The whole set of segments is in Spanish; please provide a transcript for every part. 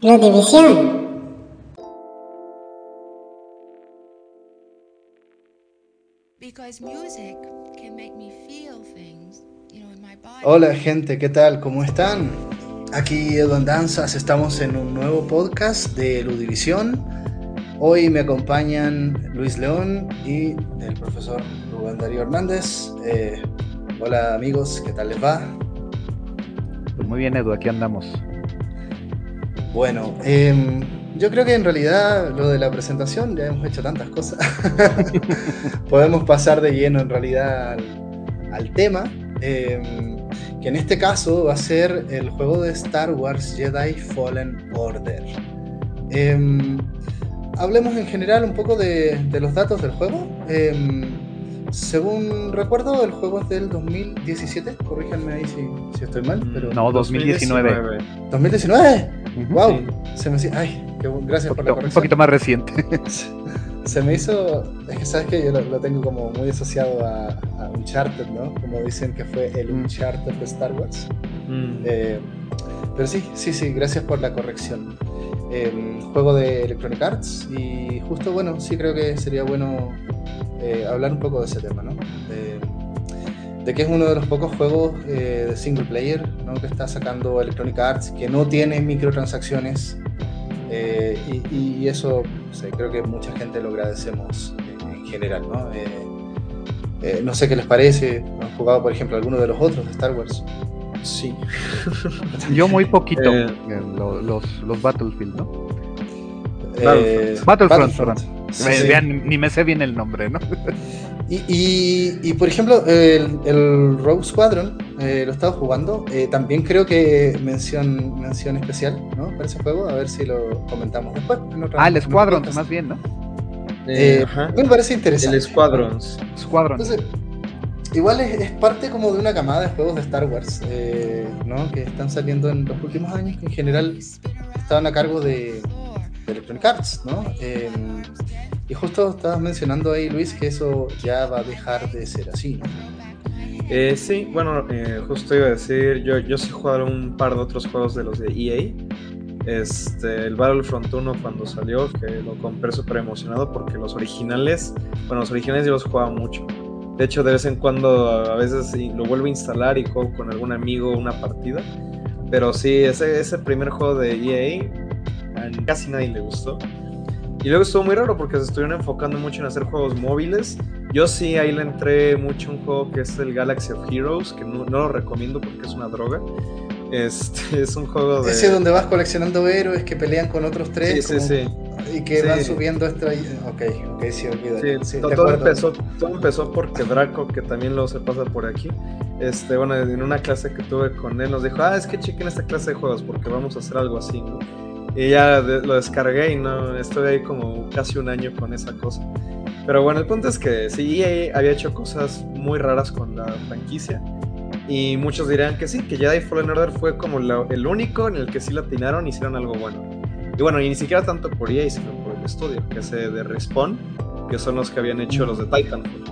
Ludivisión. Hola gente, ¿qué tal? ¿Cómo están? Aquí Edu Danzas, estamos en un nuevo podcast de Ludivisión. Hoy me acompañan Luis León y el profesor Rubén Darío Hernández. Eh, hola amigos, ¿qué tal les va? Pues muy bien Edu, aquí andamos. Bueno, em, yo creo que en realidad lo de la presentación ya hemos hecho tantas cosas. Podemos pasar de lleno en realidad al, tema. Em, que en este caso va a ser el juego de Star Wars Jedi Fallen Order. Em, hablemos en general un poco de, los datos del juego. Según recuerdo, el juego es del 2017. Corríjanme ahí si, estoy mal. Pero no, 2019. ¿2019? ¡Wow! Se me Ay, gracias por la corrección. Un poquito más reciente. se me hizo. Es que sabes que yo lo, tengo como muy asociado a, a, Uncharted, ¿no? Como dicen que fue el mm. Uncharted de Star Wars. Mm. Eh, pero sí, sí, sí, gracias por la corrección. Juego de Electronic Arts y justo, bueno, sí creo que sería bueno eh, hablar un poco de ese tema, ¿no? de que es uno de los pocos juegos eh, de single player que está sacando Electronic Arts que no tiene microtransacciones eh, y, eso creo que mucha gente lo agradecemos en, general. ¿no? No sé qué les parece, ¿han jugado por ejemplo alguno de los otros de Star Wars? Sí. Yo muy poquito, los, los Battlefield, ¿no? Battlefront, ni me sé bien el nombre, ¿no? Y, por ejemplo, el, el Rogue Squadron, eh, lo estaba jugando. Eh, también creo que mención, mención especial, ¿no? Para ese juego, a ver si lo comentamos después. ah, el Squadron, más bien, ¿no? Eh, me parece interesante. El Squadrons. Squadron. Entonces, igual es, parte como de una camada de juegos de Star Wars, ¿no? Que están saliendo en los últimos años, que en general estaban a cargo de, Electronic Arts, ¿no? Y justo estabas mencionando ahí, Luis, que eso ya va a dejar de ser así, ¿no? Eh, sí, bueno, eh, justo iba a decir, yo, yo sí he un par de otros juegos de los de EA. Este, el Battlefront 1 cuando salió, que lo compré súper emocionado porque los originales, bueno, los originales yo los jugaba mucho. De hecho, de vez en cuando a veces lo vuelvo a instalar y juego con algún amigo una partida. Pero sí, ese, ese primer juego de EA a casi nadie le gustó. Y luego estuvo muy raro porque se estuvieron enfocando mucho en hacer juegos móviles. Yo sí ahí le entré mucho un juego que es el Galaxy of Heroes, que no, lo recomiendo porque es una droga. Este es un juego de. Ese donde vas coleccionando héroes que pelean con otros tres. Sí, sí, sí. Y que van subiendo esta. Ok, ok, sí, olvídalo. Sí, todo, empezó, todo empezó porque Draco, que también lo se pasa por aquí, este, bueno, en una clase que tuve con él, nos dijo: Ah, es que chequen esta clase de juegos porque vamos a hacer algo así, ¿no? Y ya lo descargué y no estuve ahí como casi un año con esa cosa. Pero bueno, el punto es que sí, EA había hecho cosas muy raras con la franquicia. Y muchos dirán que sí, que Jedi Fallen Order fue como el único en el que sí la atinaron y hicieron algo bueno. Y bueno, y ni siquiera tanto por EA, sino por el estudio, que es de Respawn, que son los que habían hecho los de Titanfall.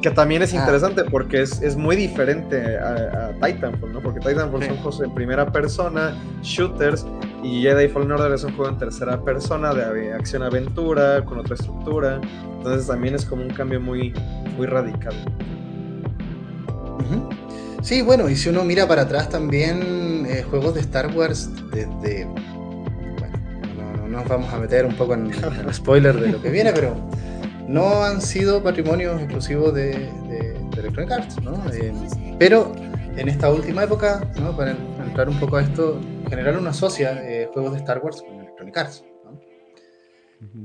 Que también es ah. interesante porque es, es muy diferente a, Titanfall, ¿no? Porque Titanfall son juegos en primera persona, shooters, y Jedi Fallen Order es un juego en tercera persona de acción-aventura, con otra estructura. Entonces también es como un cambio muy, muy radical. Sí, bueno, y si uno mira para atrás también, eh, juegos de Star Wars desde... Nos vamos a meter un poco en, el spoiler de lo que viene, pero no han sido patrimonios exclusivos de, de, Electronic Arts, ¿no? Eh, pero en esta última época, ¿no? para entrar un poco a esto, generar una asocia eh, juegos de Star Wars con Electronic Arts. ¿no?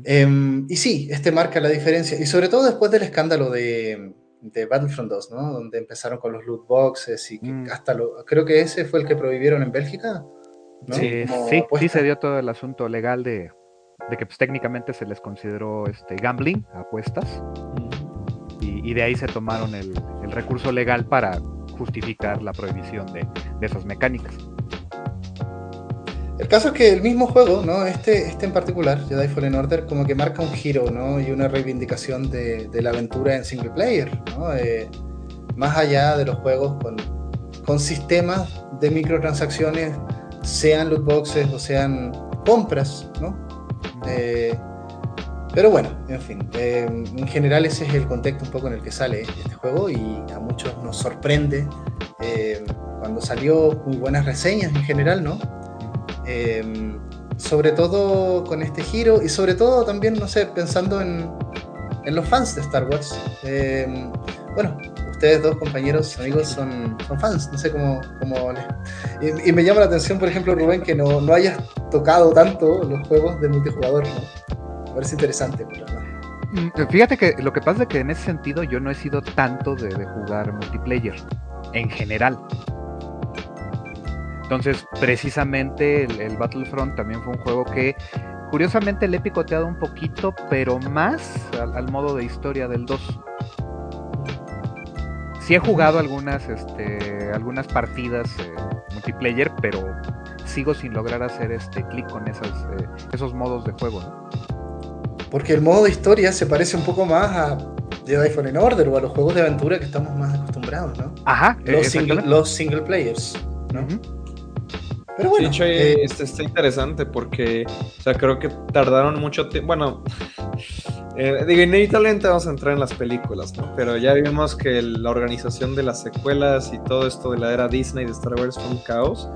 Em, y sí, este marca la diferencia, y sobre todo después del escándalo de, de Battlefront 2, ¿no? donde empezaron con los loot boxes y mm. hasta lo, creo que ese fue el que prohibieron en Bélgica. Sí, sí, sí, se dio todo el asunto legal de, de que pues, técnicamente se les consideró este, gambling, apuestas, y, de ahí se tomaron el, recurso legal para justificar la prohibición de, esas mecánicas. El caso es que el mismo juego, ¿no? Este, este en particular, Jedi Fallen Order, como que marca un giro, ¿no? Y una reivindicación de, la aventura en single player, ¿no? Eh, más allá de los juegos con, con sistemas de microtransacciones sean loot boxes o sean compras, ¿no? Eh, pero bueno, en fin, eh, en general ese es el contexto un poco en el que sale este juego y a muchos nos sorprende eh, cuando salió muy buenas reseñas en general, ¿no? sobre todo con este giro y sobre todo también, no sé, pensando en, en los fans de Star Wars. bueno, ustedes dos compañeros, amigos, son, son fans, no sé cómo, cómo les... y, me llama la atención, por ejemplo, Rubén, que no, no hayas tocado tanto los juegos de multijugador, ¿no? Me parece interesante, mm, Fíjate que lo que pasa es que en ese sentido yo no he sido tanto de, jugar multiplayer, en general. Entonces, precisamente el, Battlefront también fue un juego que curiosamente le he picoteado un poquito, pero más al, al modo de historia del 2 sí he jugado algunas, este, algunas partidas eh, multiplayer, pero sigo sin lograr hacer este clic con esas, eh, esos modos de juego. Porque el modo de historia se parece un poco más a Jedi Fallen Order o a los juegos de aventura que estamos más acostumbrados, ¿no? Ajá. Los, single, los single players, ¿no? Pero bueno. De hecho, eh, este está interesante porque, o sea, creo que tardaron mucho tiempo. Bueno, eh, digo, inevitablemente vamos a entrar en las películas, ¿no? Pero ya vimos que la organización de las secuelas y todo esto de la era Disney de Star Wars fue un caos.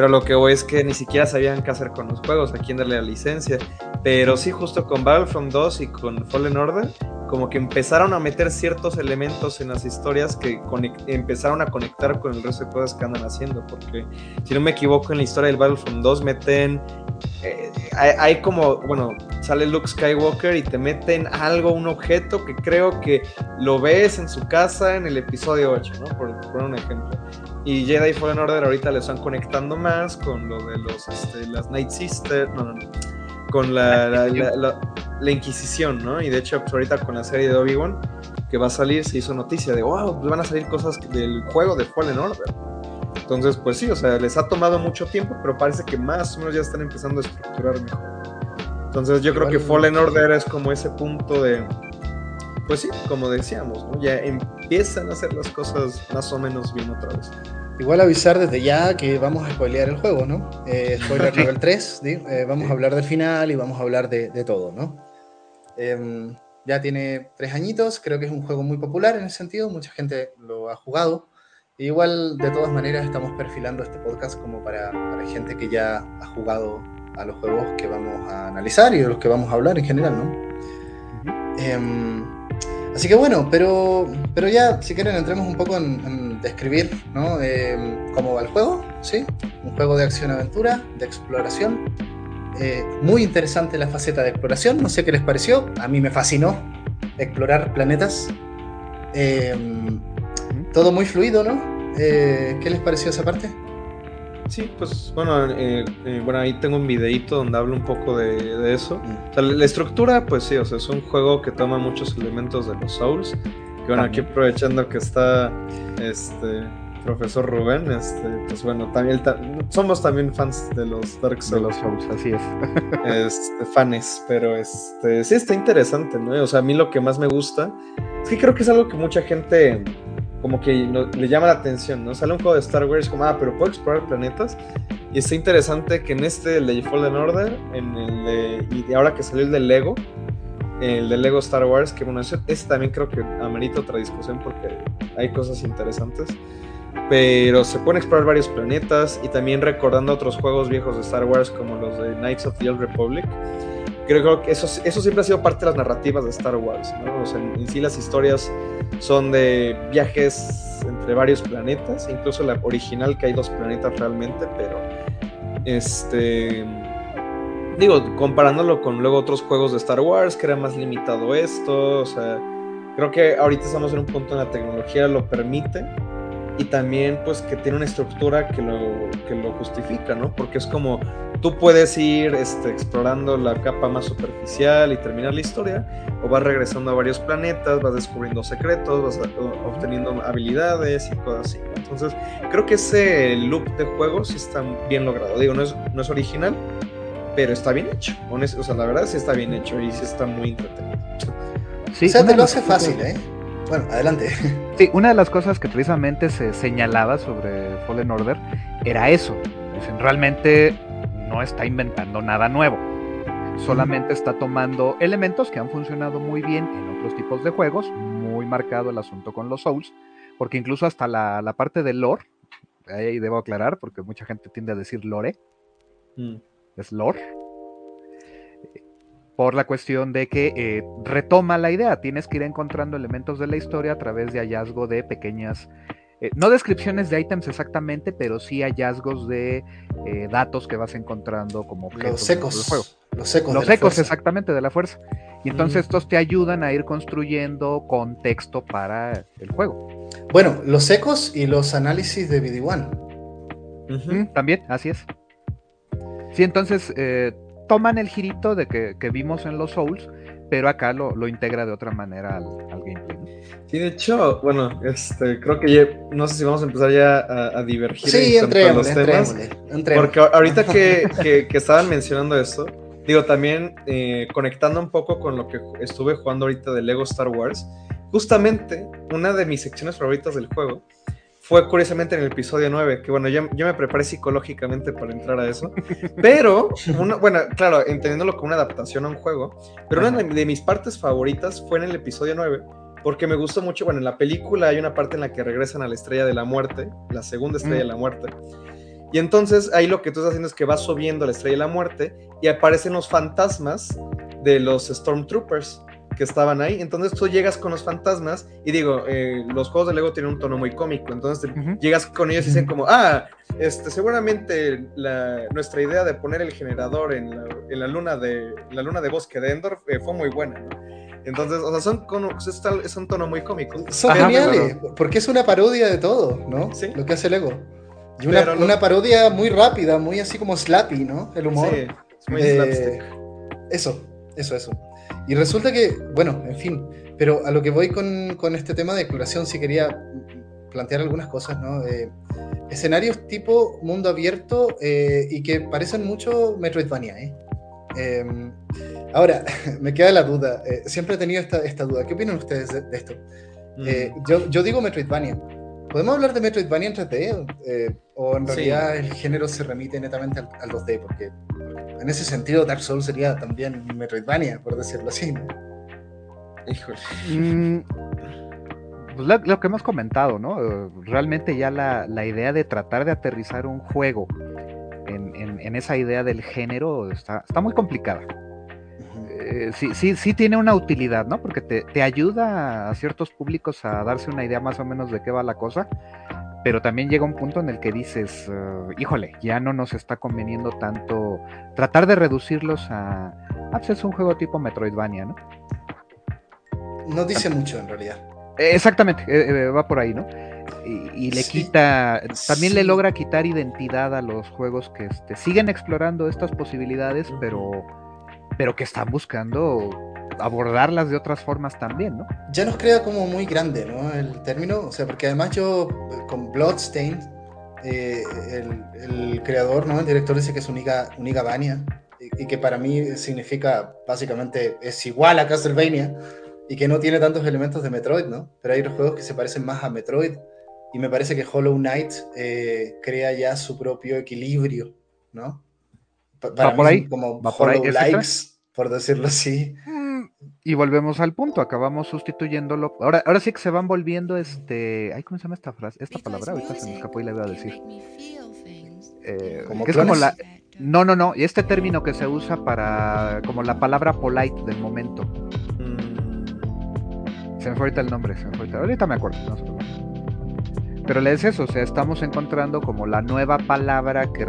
Pero lo que voy es que ni siquiera sabían qué hacer con los juegos, a quién darle la licencia. Pero sí, justo con Battlefront 2 y con Fallen Order, como que empezaron a meter ciertos elementos en las historias que empezaron a conectar con el resto de cosas que andan haciendo. Porque, si no me equivoco, en la historia del Battlefront 2 meten. Eh, hay, como, bueno, sale Luke Skywalker y te meten algo, un objeto que creo que lo ves en su casa en el episodio 8, ¿no? Por, por un ejemplo. Y Jedi Fallen Order ahorita le están conectando más con lo de los, este, las Night Sisters. No, no, no con la, la, Inquisición, ¿no? Y de hecho, pues, ahorita con la serie de Obi-Wan que va a salir, se hizo noticia de, wow, pues van a salir cosas del juego de Fallen Order. Entonces, pues sí, o sea, les ha tomado mucho tiempo, pero parece que más o menos ya están empezando a estructurar mejor. Entonces, yo creo que Fallen Order es como ese punto de, pues sí, como decíamos, ¿no? Ya empiezan a hacer las cosas más o menos bien otra vez. Igual avisar desde ya que vamos a spoilear el juego, ¿no? Eh, spoiler level 3, eh, vamos a hablar del final y vamos a hablar de, todo, ¿no? Em, ya tiene tres añitos, creo que es un juego muy popular en ese sentido, mucha gente lo ha jugado. igual, de todas maneras, estamos perfilando este podcast como para, gente que ya ha jugado a los juegos que vamos a analizar y de los que vamos a hablar en general, ¿no? Así que bueno, pero, pero ya, si quieren, entremos un poco en, describir ¿no? Eh, cómo va el juego, ¿sí? Un juego de acción-aventura, de exploración. Eh, muy interesante la faceta de exploración, no sé qué les pareció, a mí me fascinó explorar planetas. Eh, todo muy fluido, ¿no? ¿Qué les pareció esa parte? Sí, pues bueno, eh, eh, bueno, ahí tengo un videito donde hablo un poco de, eso. Mm. la, estructura, pues sí, o sea, es un juego que toma muchos elementos de los Souls. Que bueno, aquí aprovechando que está este profesor Rubén, este, pues bueno, también somos también fans de los Dark Souls. De los Souls, así es. este, fans, pero este, sí está interesante, ¿no? O sea, a mí lo que más me gusta es que creo que es algo que mucha gente como que le llama la atención, ¿no? Sale un juego de Star Wars como, ah, pero puedo explorar planetas. Y está interesante que en este, el de Fallen Order, en el de, y ahora que salió el de Lego, el de Lego Star Wars, que bueno, ese, también creo que amerita otra discusión porque hay cosas interesantes. Pero se pueden explorar varios planetas y también recordando otros juegos viejos de Star Wars como los de Knights of the Old Republic creo que eso, eso siempre ha sido parte de las narrativas de Star Wars. O sea, en, sí las historias son de viajes entre varios planetas, incluso la original que hay dos planetas realmente, pero este digo, comparándolo con luego otros juegos de Star Wars, que era más limitado esto, o sea, creo que ahorita estamos en un punto en la tecnología lo permite y también pues que tiene una estructura que lo, que lo justifica, ¿no? Porque es como tú puedes ir este, explorando la capa más superficial y terminar la historia, o vas regresando a varios planetas, vas descubriendo secretos, vas obteniendo habilidades y cosas así. Entonces, creo que ese loop de juego sí está bien logrado. Digo, no es, no es original, pero está bien hecho. o sea, la verdad sí está bien hecho y sí está muy entretenido. Sí, o sea, te lo hace fácil, ¿eh? Bueno, adelante. Sí, una de las cosas que precisamente se señalaba sobre Fallen Order era eso, Dicen, realmente no está inventando nada nuevo. Solamente está tomando elementos que han funcionado muy bien en otros tipos de juegos, muy marcado el asunto con los Souls, porque incluso hasta la, parte de lore, ahí debo aclarar, porque mucha gente tiende a decir lore, mm. es lore, por la cuestión de que eh, retoma la idea, tienes que ir encontrando elementos de la historia a través de hallazgo de pequeñas, eh, no descripciones de ítems exactamente, pero sí hallazgos de eh, datos que vas encontrando como objetos los secos, del juego. Los secos. Los secos, exactamente, de la fuerza. Y entonces estos te ayudan a ir construyendo contexto para el juego. Bueno, los secos y los análisis de BD1. también, así es. Sí, entonces toman el girito de que, vimos en los Souls, pero acá lo, lo integra de otra manera al, gameplay. Sí, de hecho, bueno, este, creo que ya, no sé si vamos a empezar ya a, divergir sí, en los temas. Porque ahorita que, que, estaban mencionando esto, digo, también eh, conectando un poco con lo que estuve jugando ahorita de Lego Star Wars, justamente una de mis secciones favoritas del juego fue curiosamente en el episodio 9, que bueno, yo, yo me preparé psicológicamente para entrar a eso, pero, bueno, claro, entendiéndolo como una adaptación a un juego, pero una de, mis partes favoritas fue en el episodio 9, porque me gustó mucho, bueno, en la película hay una parte en la que regresan a la estrella de la muerte, la segunda estrella de mm. la muerte, y entonces ahí lo que tú estás haciendo es que vas subiendo la estrella de la muerte y aparecen los fantasmas de los Stormtroopers que estaban ahí. Entonces tú llegas con los fantasmas y digo, eh, los juegos de Lego tienen un tono muy cómico. Entonces llegas con ellos y dicen como, ah, este, seguramente nuestra idea de poner el generador en la, luna de la luna de bosque de Endor eh, fue muy buena. Entonces, o sea, son es, un tono muy cómico. Son geniales, porque es una parodia de todo, ¿no? Sí. Lo que hace Lego. Y una, una, parodia muy rápida, muy así como slappy, ¿no? El humor. Sí, muy eh, Eso, eso, eso. Y resulta que, bueno, en fin, pero a lo que voy con, con este tema de exploración, sí quería plantear algunas cosas, ¿no? Eh, escenarios tipo mundo abierto eh, y que parecen mucho Metroidvania, ¿eh? Em, ahora, me queda la duda, eh, siempre he tenido esta, esta, duda, ¿qué opinan ustedes de, esto? Mm. Yo, yo, digo Metroidvania. ¿Podemos hablar de Metroidvania en 3D? ¿O en realidad el género se remite netamente al, al 2D? Porque en ese sentido, Dark Souls sería también Metroidvania, por decirlo así. Mm, pues lo, que hemos comentado, ¿no? Realmente ya la, idea de tratar de aterrizar un juego en, esa idea del género está, muy complicada. Eh, sí, sí, sí tiene una utilidad, ¿no? Porque te, te, ayuda a ciertos públicos a darse una idea más o menos de qué va la cosa, pero también llega un punto en el que dices, ah, híjole, ya no nos está conveniendo tanto tratar de reducirlos a, ah, pues es un juego tipo Metroidvania, ¿no? No dice mucho en realidad. Eh, exactamente, eh, eh, va por ahí, ¿no? Y, le quita, también le logra quitar identidad a los juegos que este, siguen explorando estas posibilidades, pero, pero que están buscando abordarlas de otras formas también, ¿no? Ya nos crea como muy grande, ¿no? El término, o sea, porque además yo con Bloodstained, eh, el, creador, ¿no? El director dice que es Uniga, Uniga Vania, y, que para mí significa, básicamente, es igual a Castlevania, y que no tiene tantos elementos de Metroid, ¿no? Pero hay otros juegos que se parecen más a Metroid, y me parece que Hollow Knight eh, crea ya su propio equilibrio, ¿no? para por ahí? como Hollow Likes, por decirlo así. Y volvemos al punto, acabamos sustituyéndolo. Ahora, ahora sí que se van volviendo este. Ay, ¿cómo se llama esta frase? Esta palabra, ahorita se me escapó y la voy a decir. Eh, que es como la. No, no, no. Y este término que se usa para. como la palabra polite del momento. Se me fue ahorita el nombre, se me fue ahorita. me acuerdo, Pero le es eso, o sea, estamos encontrando como la nueva palabra que,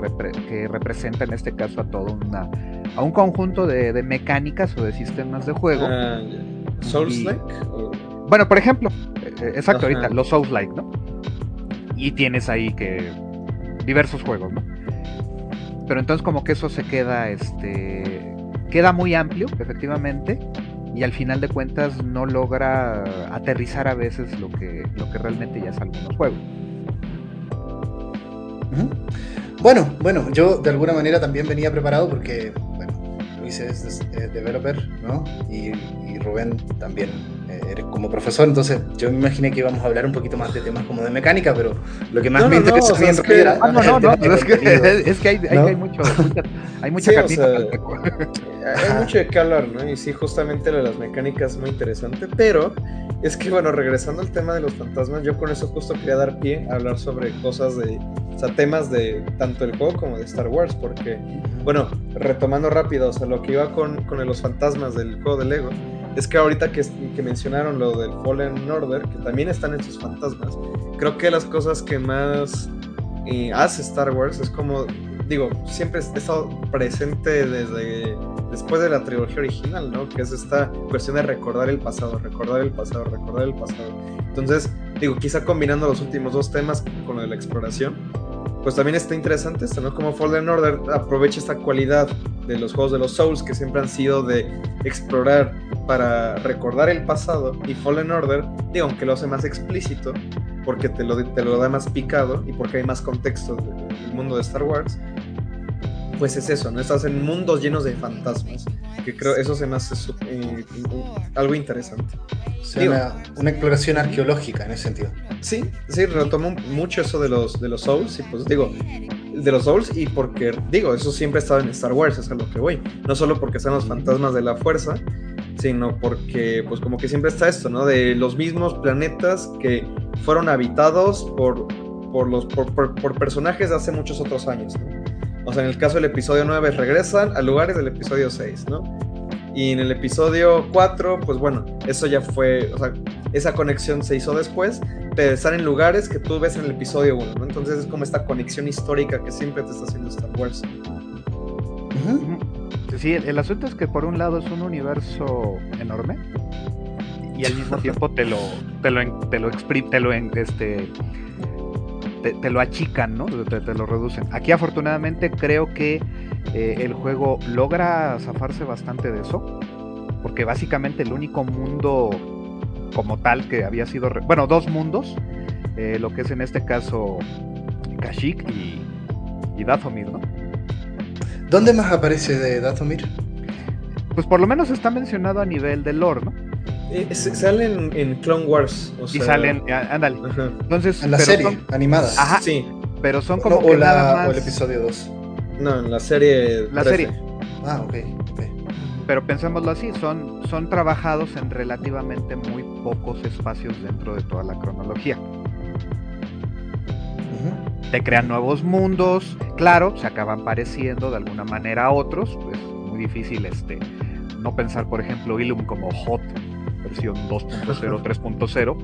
que representa en este caso a toda una a un conjunto de, mecánicas o de sistemas de juego. Ah, ¿Souls-like? Bueno, por ejemplo, eh, eh, exacto, ahorita, los Souls-like, ¿no? Y tienes ahí que diversos juegos, ¿no? Pero entonces como que eso se queda, este, queda muy amplio, efectivamente, y al final de cuentas no logra aterrizar a veces lo que, lo que realmente ya es algunos juegos. Bueno, bueno, yo de alguna manera también venía preparado porque Luis es developer, ¿no? Y, y Rubén también eres como profesor, entonces yo me imaginé que íbamos a hablar un poquito más de temas como de mecánica, pero lo que más me interesa no, es que, ah, no, no, no, es que, es que hay, hay, hay, mucho, mucha, hay mucha sí, o sea, hay mucho de qué hablar, ¿no? Y sí, justamente lo de las mecánicas es muy interesante, pero es que, bueno, regresando al tema de los fantasmas, yo con eso justo quería dar pie a hablar sobre cosas de, o sea, temas de tanto el juego como de Star Wars, porque, bueno, retomando rápido, o sea, lo que iba con, con los fantasmas del juego de Lego, es que ahorita que, que, mencionaron lo del Fallen Order, que también están en sus fantasmas, creo que las cosas que más eh, hace Star Wars es como, digo, siempre he estado presente desde después de la trilogía original, ¿no? Que es esta cuestión de recordar el pasado, recordar el pasado, recordar el pasado. Entonces, digo, quizá combinando los últimos dos temas con lo de la exploración, pues también está interesante esto, ¿no? Como Fallen Order aprovecha esta cualidad de los juegos de los Souls que siempre han sido de explorar para recordar el pasado y Fallen Order, digo, aunque lo hace más explícito, porque te lo, te lo da más picado y porque hay más contexto del mundo de Star Wars, pues es eso, ¿no? Estás en mundos llenos de fantasmas, que creo eso se me hace eh, algo interesante. una, exploración arqueológica en ese sentido. Sí, sí, retomo mucho eso de los, de los Souls y pues digo, de los Souls y porque, digo, eso siempre ha estado en Star Wars, es a lo que voy. No solo porque sean los fantasmas de la fuerza, sino porque pues como que siempre está esto, ¿no? De los mismos planetas que fueron habitados por, por, los, por, por personajes de hace muchos otros años, ¿no? O sea, en el caso del episodio 9 regresan a lugares del episodio 6, ¿no? Y en el episodio 4, pues bueno, eso ya fue, o sea, esa conexión se hizo después, pero están en lugares que tú ves en el episodio 1, ¿no? Entonces es como esta conexión histórica que siempre te está haciendo Star Wars. Sí, el, asunto es que por un lado es un universo enorme y al mismo tiempo te lo, te lo, te lo, te lo, este, te, lo achican, ¿no? Te, lo reducen. Aquí afortunadamente creo que eh, el juego logra zafarse bastante de eso, porque básicamente el único mundo como tal que había sido, bueno, dos mundos, eh, lo que es en este caso Kashyyyk y, y Dathomir, ¿no? ¿Dónde más aparece de Dathomir? Pues por lo menos está mencionado a nivel de lore, ¿no? Eh, salen en Clone Wars. y salen, ándale. Entonces, en la serie animada. Ajá. Sí. Pero son como que nada más... o el episodio 2. No, en la serie. La serie. Ah, ok. Pero pensémoslo así, son, son trabajados en relativamente muy pocos espacios dentro de toda la cronología. Te crean nuevos mundos, claro, se acaban pareciendo de alguna manera a otros, pues muy difícil este no pensar, por ejemplo, Ilum como Hot versión 2.0, 3.0,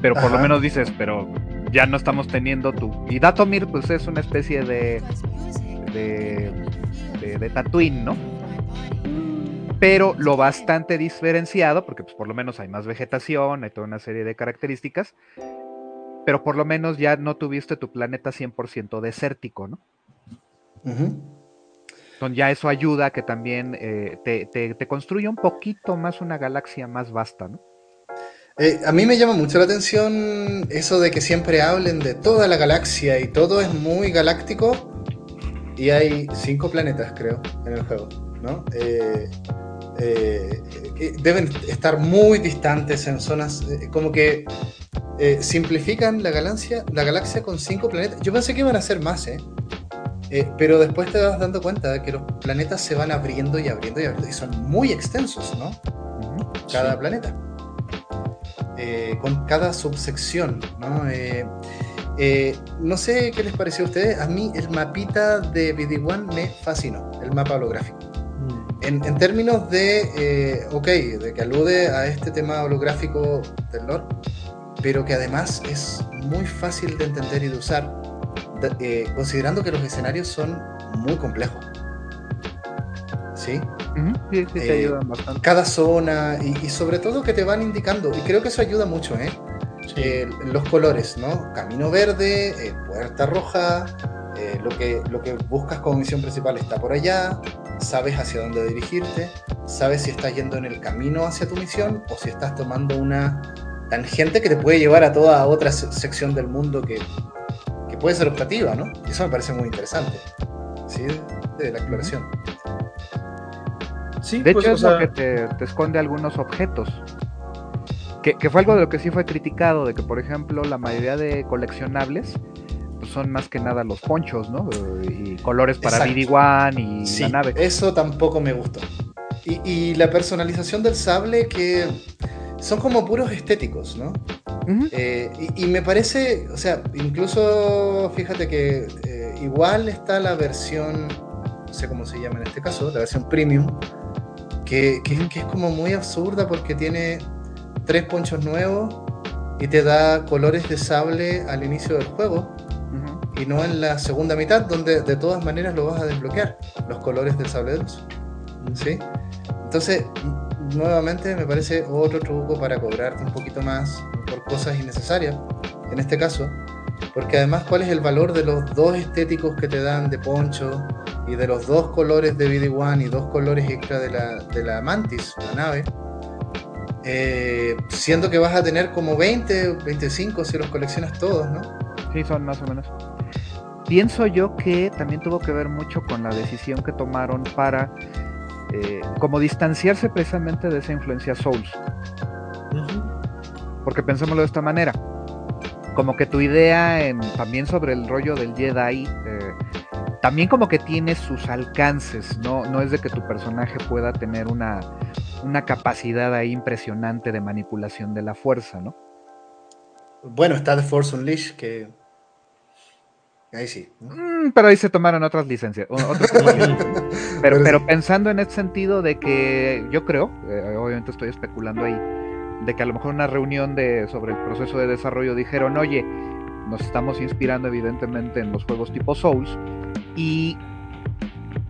pero por lo menos dices, pero ya no estamos teniendo tu... Y Datomir pues es una especie de... de, de, de Tatooine, ¿no? Pero lo bastante diferenciado, porque pues por lo menos hay más vegetación, hay toda una serie de características, pero por lo menos ya no tuviste tu planeta 100% desértico, ¿no? Entonces ya eso ayuda a que también eh, te, te, construya un poquito más una galaxia más vasta, ¿no? Eh, a mí me llama mucho la atención eso de que siempre hablen de toda la galaxia y todo es muy galáctico y hay cinco planetas, creo, en el juego, ¿no? Eh, deben estar muy distantes en zonas como que simplifican la galaxia, la galaxia con cinco planetas. Yo pensé que iban a ser más, ¿eh? Eh, pero después te vas dando cuenta de que los planetas se van abriendo y abriendo y abriendo y son muy extensos, ¿no? Cada planeta. Eh, con cada subsección, ¿no? Eh, no sé qué les pareció a ustedes. A mí el mapita de BD1 me fascinó, el mapa holográfico. Mm. En, en, términos de, ok, de que alude a este tema holográfico del lore, pero que además es muy fácil de entender y de usar eh, considerando que los escenarios son muy complejos. ¿Sí? sí, sí te eh, ayudan bastante. Cada zona y, sobre todo que te van indicando, y creo que eso ayuda mucho, ¿eh? eh los colores, ¿no? Camino verde, puerta roja, lo, que, lo que buscas como misión principal está por allá, sabes hacia dónde dirigirte, sabes si estás yendo en el camino hacia tu misión o si estás tomando una tangente que te puede llevar a toda otra sección del mundo que puede ser optativa, ¿no? Eso me parece muy interesante, ¿sí? De la exploración. Sí, de pues, hecho, es lo que te, esconde algunos objetos. Que, fue algo de lo que sí fue criticado, de que, por ejemplo, la mayoría de coleccionables pues, son más que nada los ponchos, ¿no? Y colores para BD-1 y la nave. Eso tampoco me gustó. Y, la personalización del sable que son como puros estéticos, ¿no? Eh, y, me parece, o sea, incluso fíjate que eh, igual está la versión, no sé cómo se llama en este caso, la versión premium, que, es como muy absurda porque tiene tres ponchos nuevos y te da colores de sable al inicio del juego y no en la segunda mitad donde de todas maneras lo vas a desbloquear, los colores del sable de luz. ¿Sí? Entonces, nuevamente me parece otro truco para cobrarte un poquito más por cosas innecesarias, en este caso, porque además cuál es el valor de los dos estéticos que te dan de poncho y de los dos colores de BD-1 y dos colores extra de la, de la Mantis, la nave, eh, siendo que vas a tener como 20, 25 si los coleccionas todos, ¿no? Sí, son más o menos. Pienso yo que también tuvo que ver mucho con la decisión que tomaron para eh, como distanciarse precisamente de esa influencia Souls. Porque pensémoslo de esta manera. Como que tu idea también sobre el rollo del Jedi eh, también como que tiene sus alcances, ¿no? No es de que tu personaje pueda tener una, una capacidad ahí impresionante de manipulación de la fuerza, ¿no? Bueno, está The Force Unleashed, que Ahí sí. Mm, pero ahí se tomaron otras licencias. pero, pero pensando en este sentido de que yo creo, eh, obviamente estoy especulando ahí, de que a lo mejor una reunión de, sobre el proceso de desarrollo dijeron, oye, nos estamos inspirando evidentemente en los juegos tipo Souls y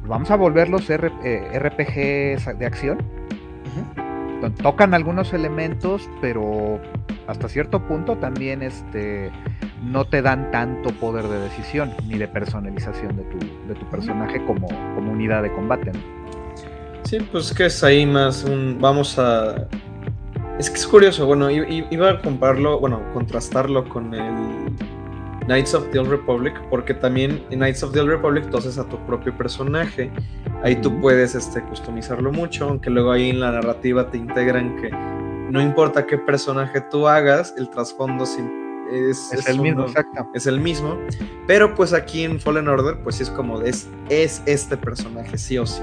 vamos a volverlos RPG eh, de acción. Tocan algunos elementos, pero hasta cierto punto también este, no te dan tanto poder de decisión ni de personalización de tu, de tu personaje como, como unidad de combate. Sí, pues que es ahí más un... Vamos a... Es que es curioso, bueno, iba a compararlo, bueno, contrastarlo con el Knights of the Old Republic, porque también en Knights of the Old Republic tú haces a tu propio personaje. Ahí tú puedes este, customizarlo mucho, aunque luego ahí en la narrativa te integran que no importa qué personaje tú hagas, el trasfondo es, es, el mismo, Es el mismo. Pero pues aquí en Fallen Order, pues es como, es, es este personaje, sí o sí.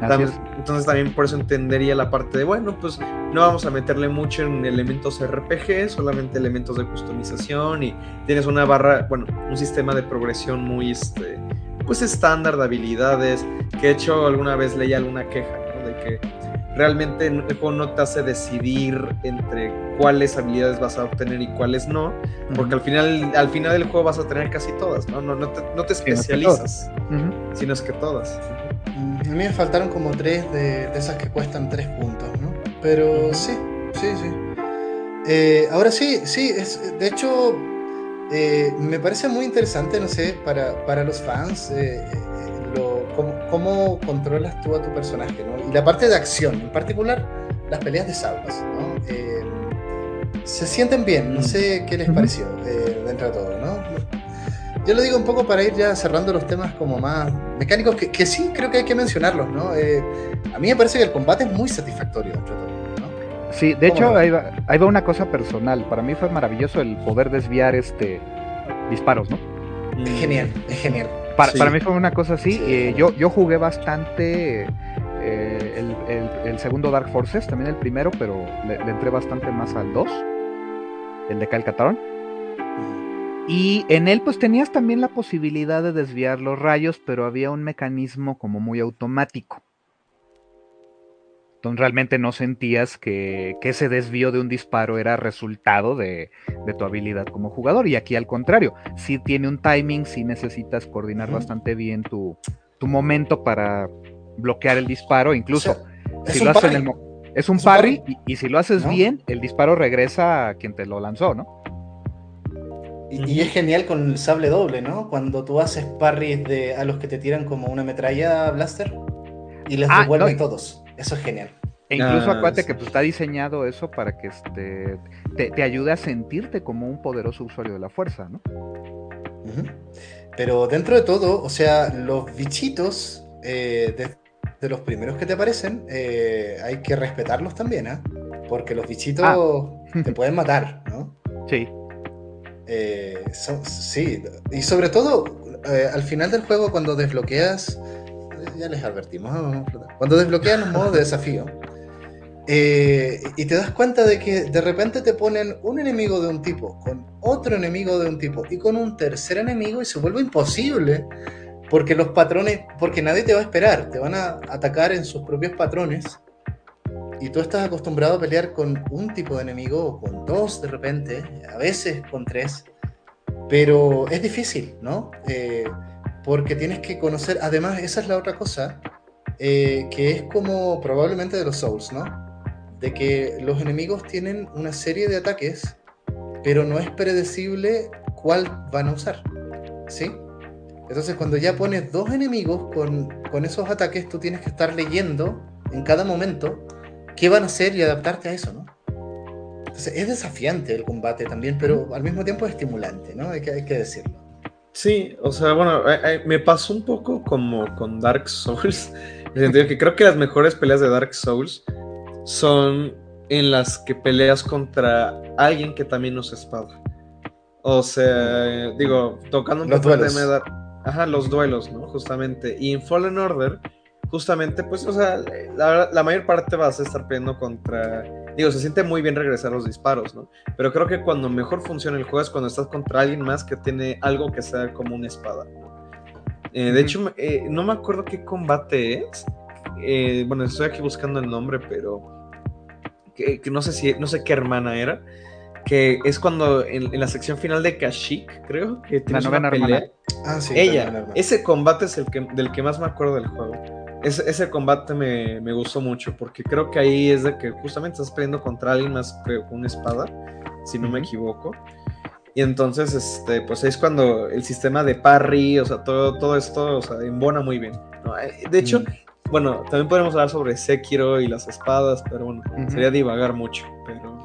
entonces también por eso entendería la parte de, bueno, pues no vamos a meterle mucho en elementos RPG, solamente elementos de customización y tienes una barra, bueno, un sistema de progresión muy, este, pues estándar de habilidades, que de hecho alguna vez leí alguna queja, ¿no? De que realmente el juego no te hace decidir entre cuáles habilidades vas a obtener y cuáles no, porque al final, al final del juego vas a tener casi todas, ¿no? No, no, te, especializas, sino es que todas. A mí me faltaron como tres de, esas que cuestan tres puntos, ¿no? Pero sí, sí, sí. Eh, ahora sí, sí, es, de hecho, eh, me parece muy interesante, no sé, para, para los fans. Eh, cómo, controlas tú a tu personaje, ¿no? Y la parte de acción, en particular las peleas de sables, ¿no? Eh, se sienten bien, no sé qué les pareció eh, dentro de todo, ¿no? Yo lo digo un poco para ir ya cerrando los temas como más mecánicos, que, sí creo que hay que mencionarlos, ¿no? Eh, a mí me parece que el combate es muy satisfactorio dentro de todo. ¿no? Sí, de hecho ahí va, ahí va, una cosa personal. Para mí fue maravilloso el poder desviar este disparos, ¿no? Es genial, es genial. Para, mí fue una cosa así. Eh, yo, yo jugué bastante eh, el, segundo Dark Forces, también el primero, pero le, entré bastante más al 2, el de Calcatrón. Y en él pues tenías también la posibilidad de desviar los rayos, pero había un mecanismo como muy automático. Entonces realmente no sentías que, ese desvío de un disparo era resultado de, tu habilidad como jugador. Y aquí al contrario, sí tiene un timing, sí necesitas coordinar bastante bien tu, momento para bloquear el disparo. Incluso si lo haces en el es un parry, Y, si lo haces bien, el disparo regresa a quien te lo lanzó, ¿no? Y, es genial con el sable doble, ¿no? Cuando tú haces parries de, a los que te tiran como una metralla blaster y les ah, devuelven todos. Eso es genial. E incluso ah, acuérdate que pues, está diseñado eso para que este, te, ayude a sentirte como un poderoso usuario de la fuerza, ¿no? Pero dentro de todo, o sea, los bichitos, eh, de los primeros que te aparecen, eh, hay que respetarlos también, ¿eh? Porque los bichitos ah. te pueden matar, ¿no? Sí. Eh, sí, y sobre todo, al final del juego, cuando desbloqueas, ya les advertimos, cuando desbloqueas los modos de desafío, y te das cuenta de que de repente te ponen un enemigo de un tipo, con otro enemigo de un tipo, y con un tercer enemigo, y se vuelve imposible porque los patrones, porque nadie te va a esperar, te van a atacar en sus propios patrones. Y tú estás acostumbrado a pelear con un tipo de enemigo, o con dos de repente, a veces con tres. Pero es difícil, ¿no? Eh, porque tienes que conocer, además, esa es la otra cosa, eh, que es como probablemente de los Souls, ¿no? De que los enemigos tienen una serie de ataques, pero no es predecible cuál van a usar, ¿sí? Entonces cuando ya pones dos enemigos con, con, esos ataques, tú tienes que estar leyendo en cada momento qué van a hacer y adaptarte a eso, ¿no? Entonces es desafiante el combate también, pero al mismo tiempo es estimulante, ¿no? Hay que, hay que decirlo. Sí, o sea, bueno, eh, eh, me pasó un poco como con Dark Souls, en el sentido que creo que las mejores peleas de Dark Souls son en las que peleas contra alguien que también usa espada. O sea, digo, tocando un poco de tema Ajá, los duelos, ¿no? Justamente. Y en Fallen Order, justamente, pues, o sea, la, mayor parte vas a estar peleando contra. Digo, se siente muy bien regresar los disparos, ¿no? Pero creo que cuando mejor funciona el juego es cuando estás contra alguien más que tiene algo que sea como una espada. Eh, de hecho, eh, no me acuerdo qué combate es. Eh, bueno, estoy aquí buscando el nombre, pero. Que, no sé si no sé qué hermana era que es cuando en, la sección final de Kashyyyk, creo, que tiene una pelea. Ah, sí, Ella, ese combate es el que, del que más me acuerdo del juego. Ese, ese combate me, me, gustó mucho porque creo que ahí es de que justamente estás peleando contra alguien más con una espada, si no me equivoco. Y entonces, este, pues es cuando el sistema de parry, o sea, todo, todo esto, o sea, embona muy bien. Eh, de hecho, bueno, también podemos hablar sobre Sekiro y las espadas, pero bueno, sería divagar mucho, pero...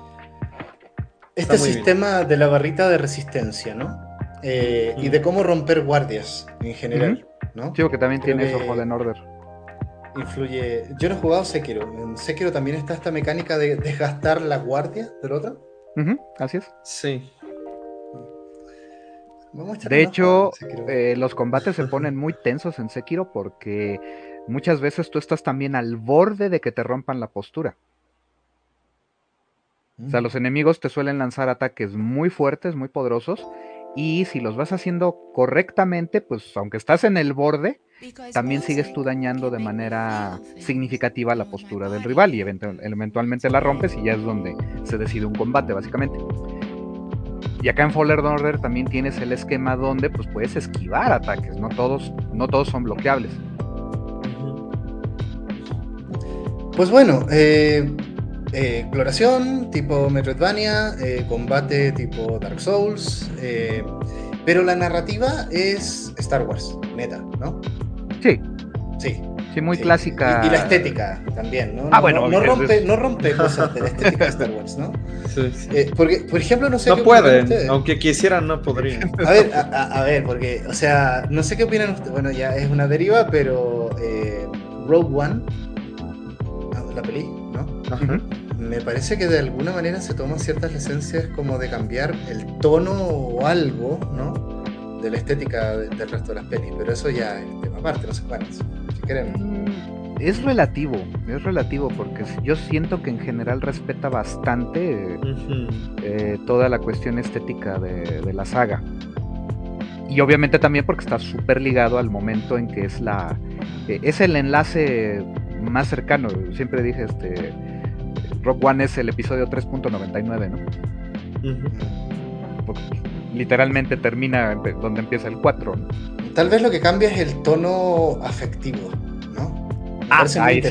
Este sistema de la barrita de resistencia, ¿no? Eh, y de cómo romper guardias en general, ¿no? Sí, que también tiene eso Fallen Order. Influye. Yo no he jugado Sekiro. En Sekiro también está esta mecánica de desgastar la guardia del otro. Así es. Sí. de hecho, eh, los combates se ponen muy tensos en Sekiro porque muchas veces tú estás también al borde de que te rompan la postura. O sea, los enemigos te suelen lanzar ataques muy fuertes, muy poderosos, y si los vas haciendo correctamente, pues aunque estás en el borde, también sigues tú dañando de manera significativa la postura del rival y eventualmente la rompes y ya es donde se decide un combate, básicamente. Y acá en Fallen Order también tienes el esquema donde pues puedes esquivar ataques, no todos, no todos son bloqueables. Pues bueno, eh, eh, exploración tipo Metroidvania, eh, combate tipo Dark Souls, eh, pero la narrativa es Star Wars, neta, ¿no? Sí. Sí. Sí, muy clásica. Y, la estética también, ¿no? Ah, bueno. No, rompe, no rompe cosas de la estética de Star Wars, ¿no? Sí, porque, por ejemplo, no sé no pueden, aunque quisieran, no podrían. A ver, a, ver, porque, o sea, no sé qué opinan ustedes. Bueno, ya es una deriva, pero Rogue One, la peli, ¿no? Ajá me parece que de alguna manera se toman ciertas licencias como de cambiar el tono o algo, ¿no? De la estética del resto de las pelis, pero eso ya es tema aparte, no sé si queremos. Mm, es relativo, es relativo, porque yo siento que en general respeta bastante eh, toda la cuestión estética de, la saga. Y obviamente también porque está súper ligado al momento en que es la. Eh, es el enlace más cercano. Siempre dije este Rock One es el episodio 3.99, ¿no? Literalmente termina donde empieza el 4. Tal vez lo que cambia es el tono afectivo, ¿no? ah, ahí.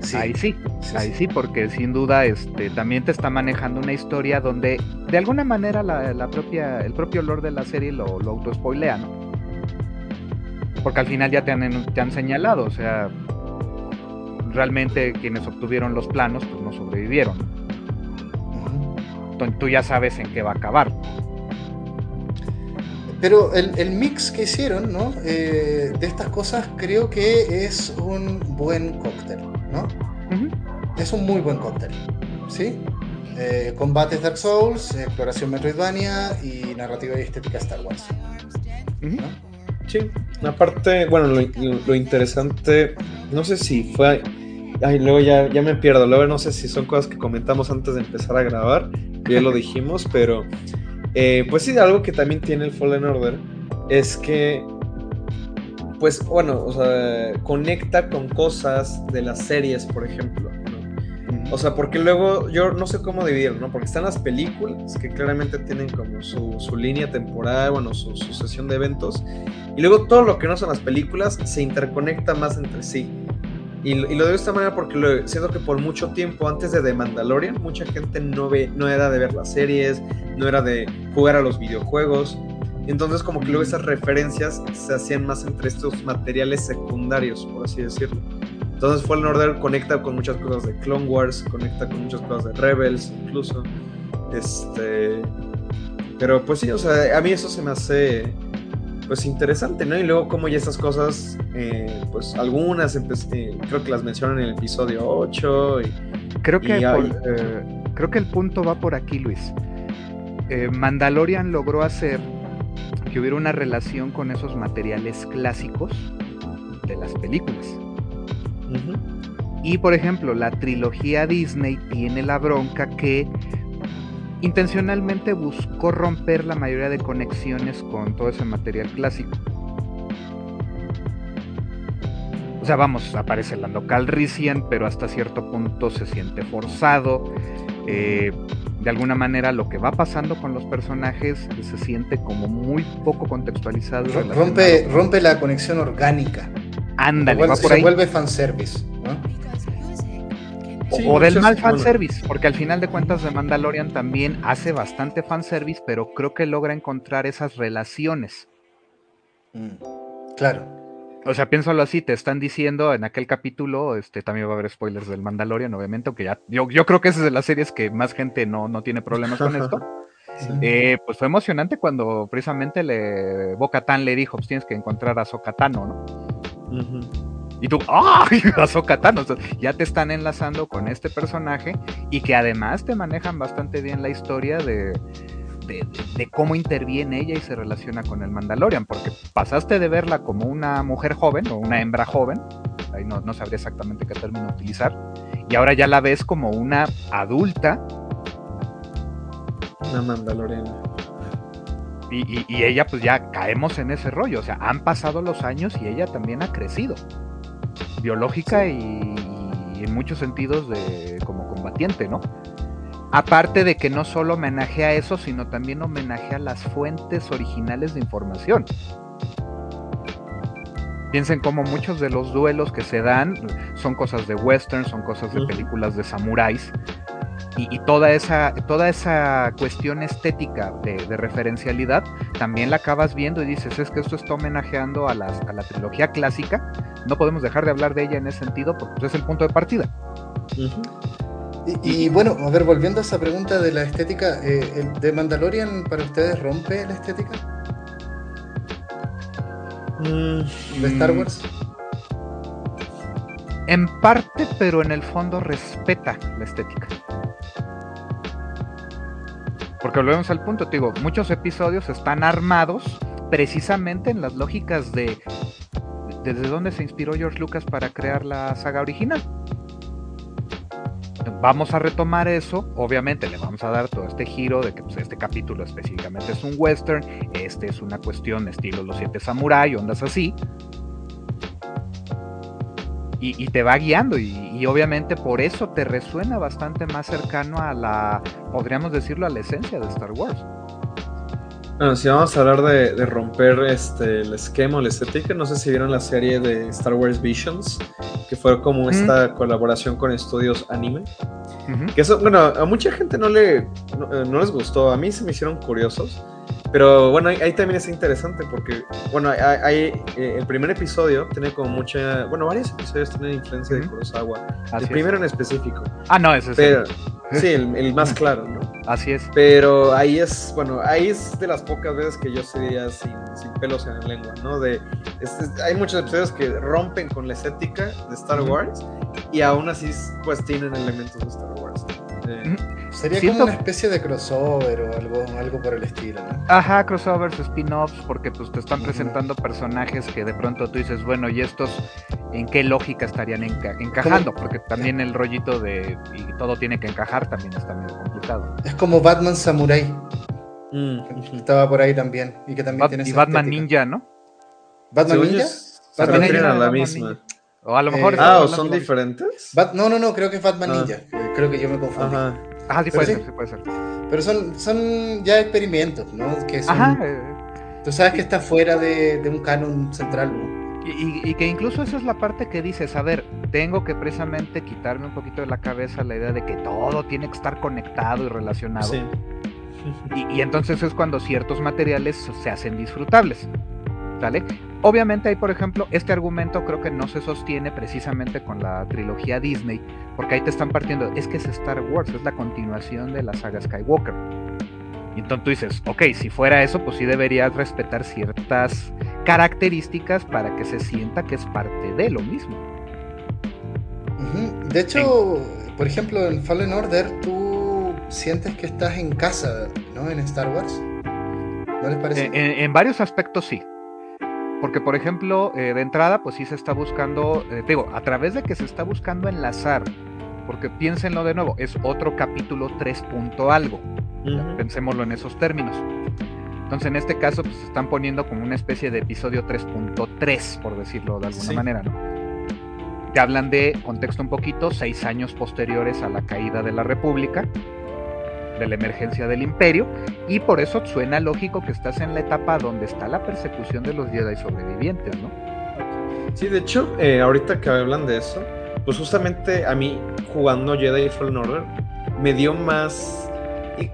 Sí. Ahí sí, ahí sí, porque sin duda este, también te está manejando una historia donde de alguna manera la, propia, el propio lore de la serie lo, lo auto-spoilea, ¿no? Porque al final ya te han, te han señalado, o sea, realmente quienes obtuvieron los planos pues no sobrevivieron. Tú ya sabes en qué va a acabar. Pero el, mix que hicieron, ¿no? Eh, de estas cosas creo que es un buen cóctel, ¿no? Es un muy buen cóctel, ¿sí? Eh, combates Dark Souls, exploración Metroidvania y narrativa y estética Star Wars. Sí, aparte, bueno, lo, interesante, no sé si fue... Ay, luego ya, ya me pierdo, luego no sé si son cosas que comentamos antes de empezar a grabar, ya lo dijimos, pero eh, pues sí, algo que también tiene el Fallen Order es que, pues bueno, o sea, conecta con cosas de las series, por ejemplo. O sea, porque luego yo no sé cómo dividir, ¿no? Porque están las películas que claramente tienen como su, línea temporal, bueno, su, sesión de eventos. Y luego todo lo que no son las películas se interconecta más entre sí. Y, lo digo de esta manera porque siento que por mucho tiempo antes de The Mandalorian, mucha gente no, ve, no era de ver las series, no era de jugar a los videojuegos. Entonces como que luego esas referencias se hacían más entre estos materiales secundarios, por así decirlo. Entonces Fallen Order conecta con muchas cosas de Clone Wars, conecta con muchas cosas de Rebels incluso. Este, pero pues sí, o sea, a mí eso se me hace pues interesante, ¿no? Y luego como ya esas cosas, eh, pues algunas, eh, creo que las mencionan en el episodio 8. Y, creo, que eh, creo que el punto va por aquí, Luis. Mandalorian logró hacer que hubiera una relación con esos materiales clásicos de las películas. Y por ejemplo, la trilogía Disney tiene la bronca que intencionalmente buscó romper la mayoría de conexiones con todo ese material clásico. O sea, vamos, aparece Lando Calrissian, pero hasta cierto punto se siente forzado. Eh, de alguna manera lo que va pasando con los personajes se siente como muy poco contextualizado. Rompe, rompe la conexión orgánica. Ándale, va por ahí. Se vuelve fanservice, o del mal fanservice, porque al final de cuentas de Mandalorian también hace bastante fanservice, pero creo que logra encontrar esas relaciones. Mm, claro. O sea, piénsalo así, te están diciendo en aquel capítulo, este también va a haber spoilers del Mandalorian, obviamente, aunque ya, yo, yo creo que esa es de las series que más gente no, no tiene problemas con esto. Eh, pues fue emocionante cuando precisamente le Boca le dijo, pues tienes que encontrar a Sokatano, ¿no? Y tú, ¡ay! Ahsoka Tano. ya te están enlazando con este personaje y que además te manejan bastante bien la historia de, de, cómo interviene ella y se relaciona con el Mandalorian, porque pasaste de verla como una mujer joven o una hembra joven, ahí no, no sabría exactamente qué término utilizar, y ahora ya la ves como una adulta. Una Mandaloriana. Y, y, ella, pues ya caemos en ese rollo. O sea, han pasado los años y ella también ha crecido biológica y, en muchos sentidos de, como combatiente, ¿no? Aparte de que no solo homenajea eso, sino también homenajea las fuentes originales de información. Piensen como muchos de los duelos que se dan son cosas de western, son cosas de películas de samuráis, y, toda, esa, toda esa cuestión estética de, referencialidad también la acabas viendo y dices, es que esto está homenajeando a, la trilogía clásica, no podemos dejar de hablar de ella en ese sentido porque es el punto de partida. y, bueno, a ver, volviendo a esa pregunta de la estética, eh, ¿de Mandalorian para ustedes rompe la estética? Mm, ¿De Star Wars? En parte, pero en el fondo respeta la estética. Porque volvemos al punto, te digo, muchos episodios están armados precisamente en las lógicas de desde dónde se inspiró George Lucas para crear la saga original. Vamos a retomar eso, obviamente le vamos a dar todo este giro de que pues, este capítulo específicamente es un western, este es una cuestión estilo Los Siete Samurai, ondas así, y, te va guiando y, obviamente por eso te resuena bastante más cercano a la, podríamos decirlo, a la esencia de Star Wars. Bueno, si vamos a hablar de, romper este, el esquema o la estética, no sé si vieron la serie de Star Wars Visions, que fue como esta colaboración con estudios anime. Que eso, bueno, a mucha gente no, le, no les gustó, a mí se me hicieron curiosos pero bueno, ahí, también es interesante porque, bueno, hay, eh, el primer episodio tiene como mucha, bueno, varios episodios tienen influencia de Kurosawa. el primero en específico. Ah, no, ese pero, Sí, el, más claro, ¿no? Así es. Pero ahí es, bueno, ahí es de las pocas veces que yo sería sin, sin pelos en la lengua, ¿no? De, hay muchos episodios que rompen con la estética de Star Wars y aún así pues tienen elementos de Star Wars. Sería como una especie de crossover o algo, algo por el estilo, ¿no? Ajá, crossovers, spin-offs, porque pues te están presentando personajes que de pronto tú dices, bueno, ¿y estos en qué lógica estarían encajando? Porque también el rollito de y todo tiene que encajar también está medio complicado. Es como Batman Samurai. Mm. Estaba por ahí también. Y que también tiene Y Batman Ninja, ¿no? ¿Batman Ninja? Batman Ninja. la misma. O a lo mejor. Eh, ah, ¿o son diferentes? no, no, no, creo que es Batman ah. Ninja. Creo que yo me confundí. Ajá. Ah, sí puede ser, sí puede ser. Pero son, son ya experimentos, ¿no? Que son, Ajá. Tú sabes que está fuera de, un canon central, ¿no? Y, que incluso esa es la parte que dices, a ver, tengo que precisamente quitarme un poquito de la cabeza la idea de que todo tiene que estar conectado y relacionado. Sí. Y, y, entonces es cuando ciertos materiales se hacen disfrutables. Obviamente hay, por ejemplo, este argumento creo que no se sostiene precisamente con la trilogía Disney, porque ahí te están partiendo, es que es Star Wars, es la continuación de la saga Skywalker. Y entonces tú dices, ok, si fuera eso, pues sí deberías respetar ciertas características para que se sienta que es parte de lo mismo. De hecho, por ejemplo, en Fallen Order tú sientes que estás en casa, ¿no? En Star Wars. ¿No les parece? en varios aspectos sí. Porque, por ejemplo, eh, de entrada, pues sí se está buscando, eh, digo, a través de que se está buscando enlazar, porque piénsenlo de nuevo, es otro capítulo 3 punto algo. Pensémoslo en esos términos. Entonces, en este caso, pues se están poniendo como una especie de episodio 3.3, por decirlo de alguna manera, ¿no? Que hablan de, contexto un poquito, seis años posteriores a la caída de la República, de la emergencia del imperio y por eso suena lógico que estás en la etapa donde está la persecución de los Jedi sobrevivientes, ¿no? Sí, de hecho, eh, ahorita que hablan de eso, pues justamente a mí jugando Jedi Fallen Order me dio más...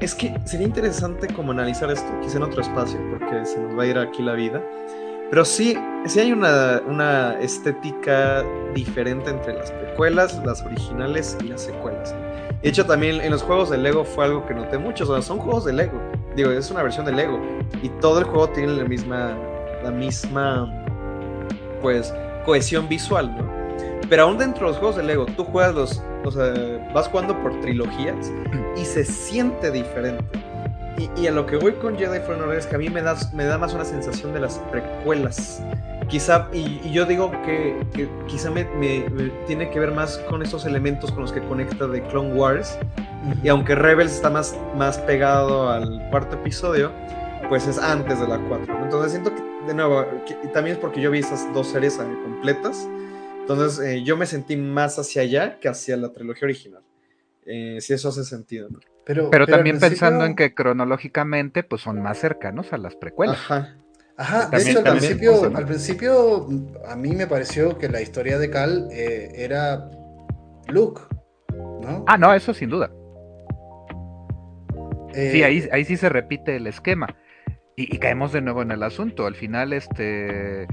Es que sería interesante como analizar esto, quizá en otro espacio, porque se nos va a ir aquí la vida. Pero sí, sí hay una, una estética diferente entre las precuelas, las originales y las secuelas. De hecho, también en los juegos de Lego fue algo que noté mucho. O sea, son juegos de Lego. Digo, es una versión de Lego. Y todo el juego tiene la misma, la misma, pues, cohesión visual, ¿no? Pero aún dentro de los juegos de Lego, tú juegas los, o sea, vas jugando por trilogías y se siente diferente. Y, a lo que voy con Jedi Fallen Order es que a mí me da, me da más una sensación de las precuelas. Quizá, y, yo digo que, quizá me, tiene que ver más con esos elementos con los que conecta de Clone Wars. Y aunque Rebels está más, más pegado al cuarto episodio, pues es antes de la 4. Entonces siento que, de nuevo, y también es porque yo vi esas dos series eh, completas. Entonces eh, yo me sentí más hacia allá que hacia la trilogía original. Eh, si eso hace sentido, ¿no? Pero, pero, también pensando en que cronológicamente pues son más cercanos a las precuelas. Ajá. Ajá, de hecho al principio, al principio a mí me pareció que la historia de Cal eh, era Luke, ¿no? Ah, no, eso sin duda. sí, ahí, eh, ahí sí se repite el esquema. Y, caemos de nuevo en el asunto. Al final, este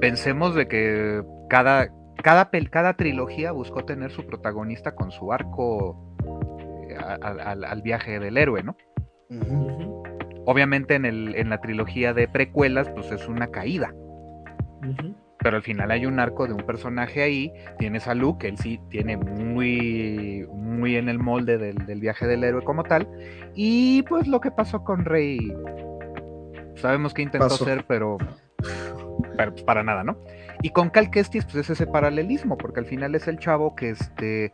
pensemos de que cada, cada, cada trilogía buscó tener su protagonista con su arco al, viaje del héroe, ¿no? Obviamente en, el, en la trilogía de precuelas, pues es una caída. Pero al final hay un arco de un personaje ahí. Tienes a Luke, él sí tiene muy, muy en el molde del, viaje del héroe como tal. Y pues lo que pasó con Rey, sabemos que intentó ser, pero, pero pues, para nada, ¿no? Y con Cal Kestis, pues es ese paralelismo, porque al final es el chavo que este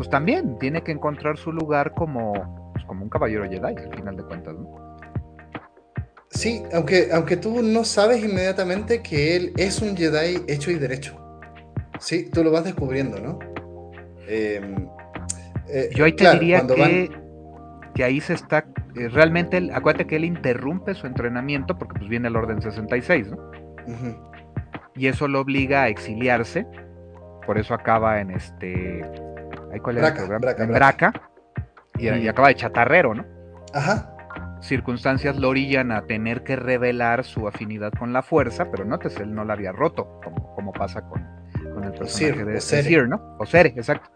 pues también tiene que encontrar su lugar como, pues, como un caballero Jedi, al final de cuentas, ¿no? Sí, aunque, aunque tú no sabes inmediatamente que él es un Jedi hecho y derecho. Sí, tú lo vas descubriendo, ¿no? Em, eh, Yo ahí te diría que, que, ahí se está. Eh, realmente, acuérdate que él interrumpe su entrenamiento porque pues viene el Orden 66, ¿no? Y eso lo obliga a exiliarse. Por eso acaba en este cuál Braca, Braca, Y, acaba de chatarrero, ¿no? Ajá. Circunstancias lo orillan a tener que revelar su afinidad con la fuerza, pero notes, él no la había roto, como, como pasa con, el personaje de, Sir, ¿no? O Sere, exacto.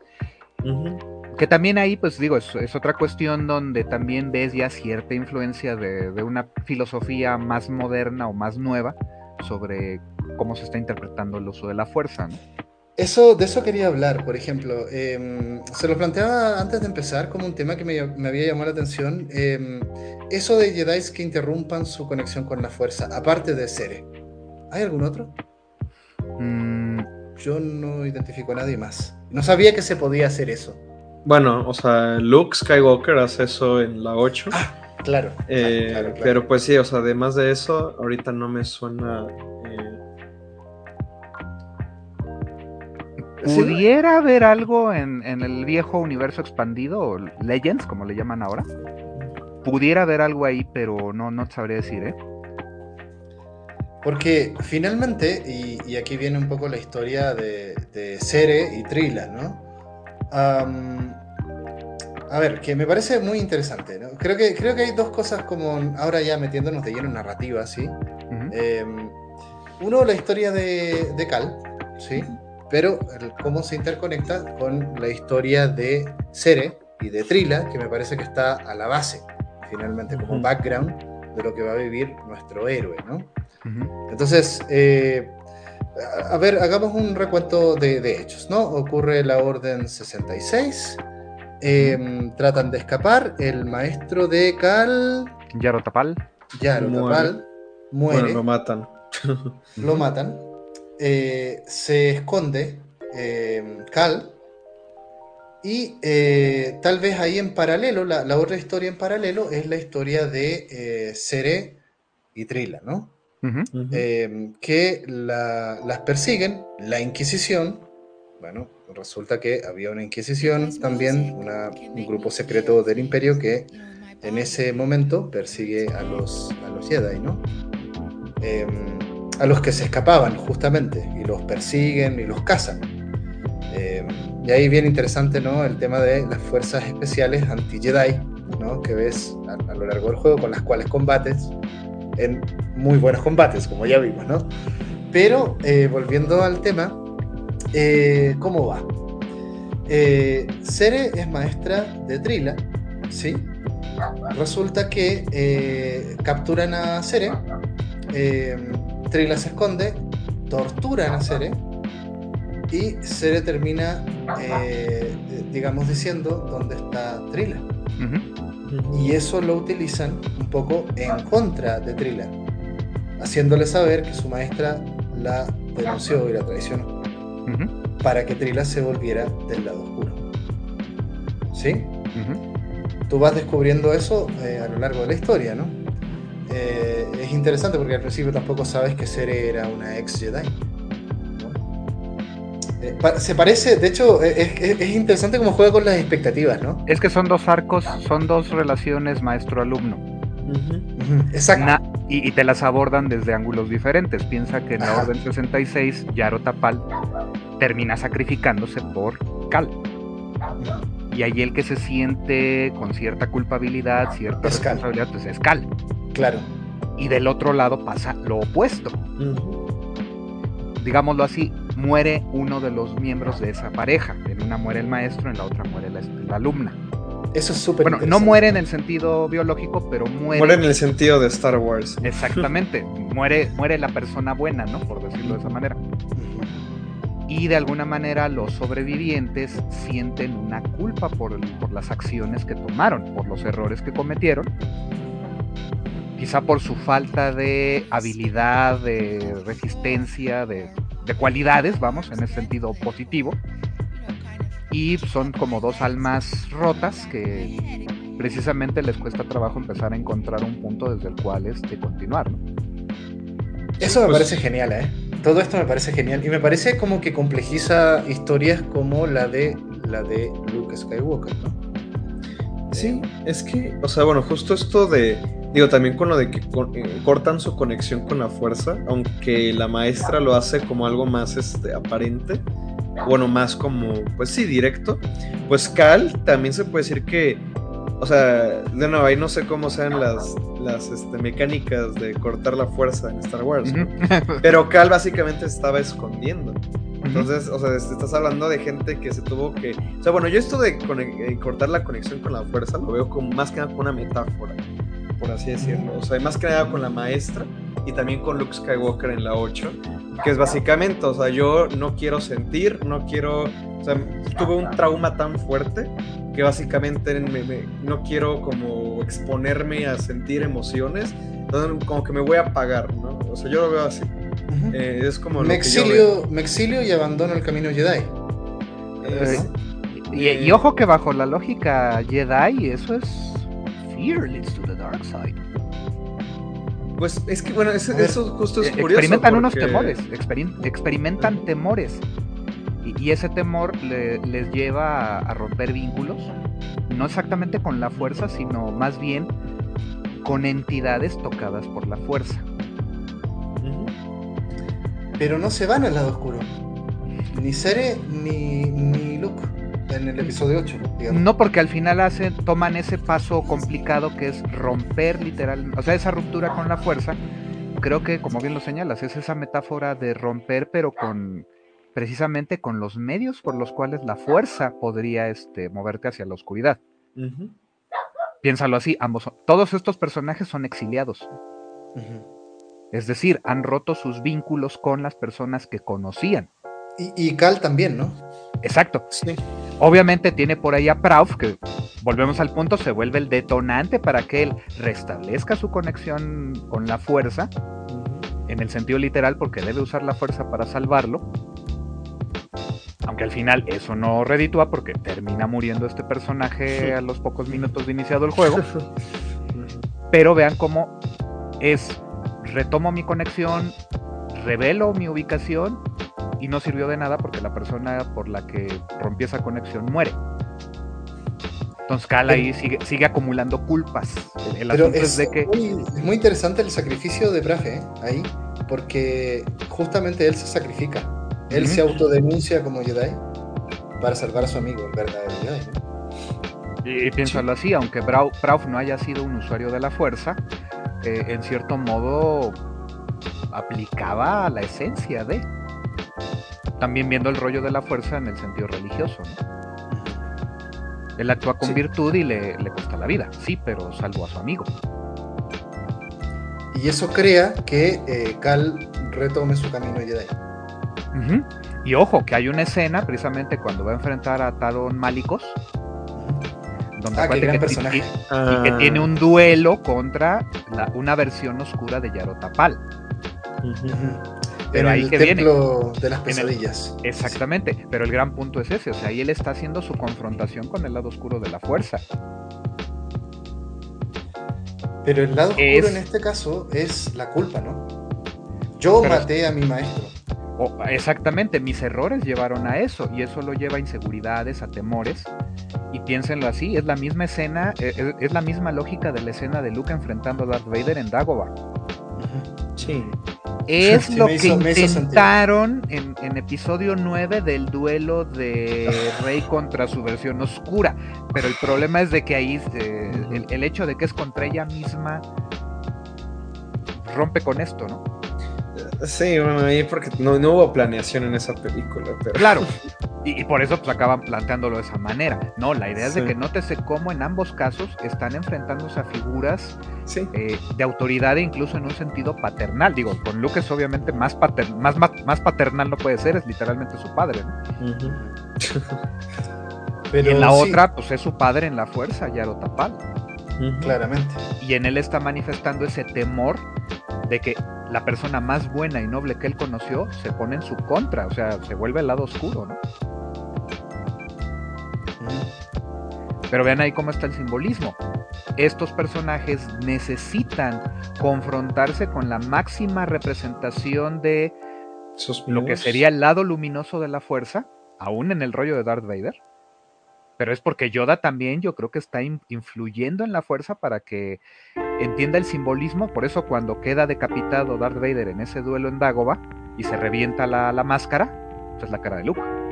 Que también ahí, pues digo, es, otra cuestión donde también ves ya cierta influencia de, de, una filosofía más moderna o más nueva sobre cómo se está interpretando el uso de la fuerza. ¿no? Eso, de eso quería hablar, por ejemplo. Em, se lo planteaba antes de empezar como un tema que me, había llamado la atención. Em, eso de Jedi que interrumpan su conexión con la fuerza, aparte de Sere. ¿Hay algún otro? Mm. Yo no identifico a nadie más. No sabía que se podía hacer eso. Bueno, o sea, Luke Skywalker hace eso en la 8. Ah, claro, eh, Pero pues sí, o sea, además de eso, ahorita no me suena ¿Pudiera haber algo en, el viejo universo expandido, Legends, como le llaman ahora? Pudiera haber algo ahí, pero no, no sabría decir, ¿eh? Porque finalmente, y, aquí viene un poco la historia de, de Sere y Trila, ¿no? a ver, que me parece muy interesante, ¿no? Creo que, creo que hay dos cosas como ahora ya metiéndonos de lleno en narrativa, ¿sí? Em, uno, la historia de, de Cal, ¿sí? Pero cómo se interconecta con la historia de Sere y de Trila, que me parece que está a la base, finalmente, como background de lo que va a vivir nuestro héroe, ¿no? Entonces, eh, a ver, hagamos un recuento de, hechos, ¿no? Ocurre la Orden 66, em, tratan de escapar, el maestro de Cal... Yarotapal. Yarotapal muere. Bueno, lo matan. lo matan. Eh, se esconde eh, Cal y eh, tal vez ahí en paralelo, la, otra historia en paralelo es la historia de Sere y Trila, ¿no? que las persiguen, la Inquisición, bueno, resulta que había una Inquisición también, un grupo secreto del Imperio que en ese momento persigue a los, a los Jedi, ¿no? A los que se escapaban justamente y los persiguen y los cazan. Eh, y ahí bien interesante ¿no? el tema de las fuerzas especiales anti-Jedi ¿no? que ves a, lo largo del juego con las cuales combates en muy buenos combates, como ya vimos. ¿no? Pero eh, volviendo al tema, eh, ¿cómo va? Sere es maestra de Trila, ¿sí? Resulta que capturan a Sere Trila se esconde, torturan a Sere y Sere termina, eh, digamos, diciendo dónde está Trila. Y eso lo utilizan un poco en contra de Trila, haciéndole saber que su maestra la denunció y la traicionó, para que Trila se volviera del lado oscuro. ¿Sí? Tú vas descubriendo eso eh, a lo largo de la historia, ¿no? Eh, es interesante porque al principio tampoco sabes que Sere era una ex Jedi. Eh, se parece, de hecho, es, interesante cómo juega con las expectativas, ¿no? Es que son dos arcos, son dos relaciones maestro-alumno. Exacto. y, te las abordan desde ángulos diferentes. Piensa que en la Orden 66, Yaro Tapal termina sacrificándose por Cal. Y ahí el que se siente con cierta culpabilidad, cierta responsabilidad, pues es Cal. Claro. Y del otro lado pasa lo opuesto. Digámoslo así, muere uno de los miembros de esa pareja. En una muere el maestro, en la otra muere la, alumna. Eso es súper Bueno, no muere en el sentido biológico, pero muere. Muere en el sentido de Star Wars. Exactamente. muere, muere la persona buena, ¿no? Por decirlo de esa manera. Y de alguna manera los sobrevivientes sienten una culpa por, por las acciones que tomaron, por los errores que cometieron quizá por su falta de habilidad, de resistencia, de, cualidades, vamos, en ese sentido positivo. Y son como dos almas rotas que precisamente les cuesta trabajo empezar a encontrar un punto desde el cual este, continuar. Eso me pues parece genial, ¿eh? Todo esto me parece genial y me parece como que complejiza historias como la de la de Luke Skywalker, ¿no? Sí, es que, o sea, bueno, justo esto de Digo, también con lo de que eh, cortan su conexión con la fuerza, aunque la maestra lo hace como algo más este, aparente, bueno, más como, pues sí, directo, pues Cal también se puede decir que, o sea, de nuevo, ahí no sé cómo sean las, las este, mecánicas de cortar la fuerza en Star Wars, pero Cal básicamente estaba escondiendo. Entonces, o sea, estás hablando de gente que se tuvo que. O sea, bueno, yo esto de eh, cortar la conexión con la fuerza lo veo como más que nada como una metáfora, por así decirlo. O sea, más que nada con la maestra y también con Luke Skywalker en la 8, que es básicamente, o sea, yo no quiero sentir, no quiero. O sea, tuve un trauma tan fuerte que básicamente no quiero como exponerme a sentir emociones, entonces como que me voy a apagar, ¿no? O sea, yo lo veo así. Eh, es como me, exilio, me exilio y abandono el camino Jedi. Eh, y, ojo que bajo la lógica Jedi, eso es fear leads to the dark side. Pues es que bueno, eso, justo es eh, curioso. Experimentan unos temores, experimentan temores. Y, ese temor les lleva a, romper vínculos, no exactamente con la fuerza, sino más bien con entidades tocadas por la fuerza. Pero no se van al lado oscuro. Ni Sere ni, ni Luke en el episodio 8. No, porque al final hacen, toman ese paso complicado que es romper literal, o sea, esa ruptura con la fuerza. Creo que, como bien lo señalas, es esa metáfora de romper, pero con precisamente con los medios por los cuales la fuerza podría este, moverte hacia la oscuridad. Piénsalo así, ambos, todos estos personajes son exiliados. Es decir, han roto sus vínculos con las personas que conocían. Y, Cal también, ¿no? Exacto. Sí. Obviamente tiene por ahí a Prauf, que volvemos al punto, se vuelve el detonante para que él restablezca su conexión con la fuerza, en el sentido literal, porque debe usar la fuerza para salvarlo. Aunque al final eso no reditúa porque termina muriendo este personaje a los pocos minutos de iniciado el juego. Pero vean cómo es, retomo mi conexión, revelo mi ubicación y no sirvió de nada porque la persona por la que rompí esa conexión muere. Entonces Cal ahí sigue, sigue acumulando culpas. El, asunto es, de que... Muy, muy interesante el sacrificio de Brafe ¿eh? ahí, porque justamente él se sacrifica él se autodenuncia como Jedi para salvar a su amigo, el verdadero Jedi. Y, piénsalo así, aunque Brauf no haya sido un usuario de la fuerza, eh, en cierto modo aplicaba la esencia de. También viendo el rollo de la fuerza en el sentido religioso. Él actúa con virtud y le, le cuesta la vida, sí, pero salvo a su amigo. Y eso crea que eh, Cal retome su camino Jedi. Y ojo, que hay una escena precisamente cuando va a enfrentar a Talon Malicos, donde ah, que, y que tiene un duelo contra una versión oscura de Yarotapal. Pero ahí que viene. de las pesadillas. exactamente, pero el gran punto es ese, o sea, ahí él está haciendo su confrontación con el lado oscuro de la fuerza. Pero el lado oscuro en este caso es la culpa, ¿no? Yo maté a mi maestro exactamente, mis errores llevaron a eso y eso lo lleva a inseguridades, a temores. Y piénsenlo así, es la misma escena, e, e, es, la misma lógica de la escena de Luke enfrentando a Darth Vader en Dagobah. Sí. Es lo que intentaron en, episodio 9 del duelo de Rey contra su versión oscura. Pero el problema es de que ahí eh, el, el hecho de que es contra ella misma rompe con esto, ¿no? Sí, bueno, ahí porque no, hubo planeación en esa película. Claro, y, por eso pues acaban planteándolo de esa manera. No, la idea es de que nótese cómo en ambos casos están enfrentándose a figuras eh, de autoridad e incluso en un sentido paternal. Digo, con Luke es obviamente más, más, más, paternal no puede ser, es literalmente su padre. Pero, y en la otra, pues es su padre en la fuerza, Yaro Tapal. Claramente. Y en él está manifestando ese temor de que la persona más buena y noble que él conoció se pone en su contra, o sea, se vuelve el lado oscuro, ¿no? Pero vean ahí cómo está el simbolismo. Estos personajes necesitan confrontarse con la máxima representación de lo que sería el lado luminoso de la fuerza, aún en el rollo de Darth Vader, pero es porque Yoda también yo creo que está influyendo en la fuerza para que entienda el simbolismo, por eso cuando queda decapitado Darth Vader en ese duelo en Dagobah y se revienta la, máscara, pues es la cara de Luke.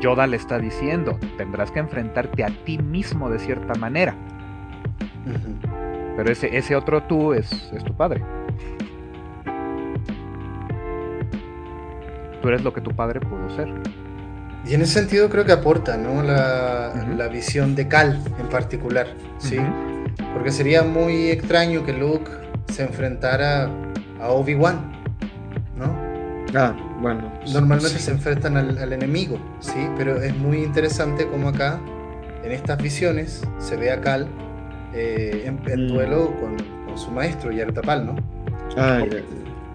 Yoda le está diciendo, tendrás que enfrentarte a ti mismo de cierta manera. Pero ese, ese otro tú es, es tu padre. tú eres lo que tu padre pudo ser. Y en ese sentido creo que aporta, ¿no? La, la visión de Cal en particular, ¿sí? Porque sería muy extraño que Luke se enfrentara a Obi-Wan, ¿no? Ah, bueno. Normalmente se enfrentan al, enemigo, ¿sí? Pero es muy interesante como acá, en estas visiones, se ve a Cal eh, en, mm. duelo con, su maestro, Yartapal, ¿no? Ah,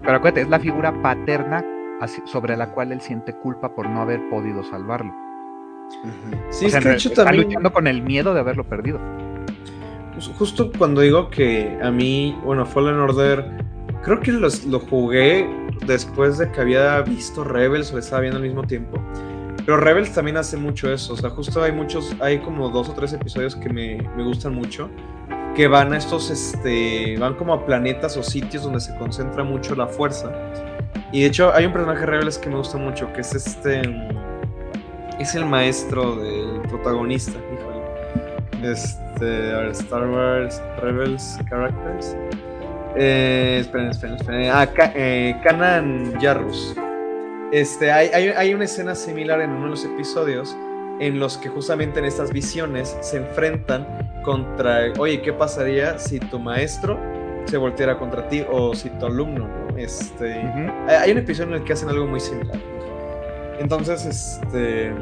Pero acuérdate, es la figura paterna sobre la cual él siente culpa por no haber podido salvarlo. Sí, es que de hecho está luchando con el miedo de haberlo perdido. Pues justo cuando digo que a mí, bueno, Fallen Order, creo que lo jugué después de que había visto Rebels o estaba viendo al mismo tiempo. Pero Rebels también hace mucho eso, o sea, justo hay muchos, hay como dos o tres episodios que me, me gustan mucho, que van a estos, este, van como a planetas o sitios donde se concentra mucho la fuerza. Y de hecho hay un personaje Rebels que me gusta mucho, que es este, es el maestro del protagonista, híjole. Este, Star Wars Rebels Characters. Eh, esperen, esperen, esperen. Ah, eh, Kanan Jarrus. Este, hay, hay, una escena similar en uno de los episodios en los que justamente en estas visiones se enfrentan contra, oye, ¿qué pasaría si tu maestro se volteara contra ti o si tu alumno, Este, hay un episodio en el que hacen algo muy similar. Entonces, este,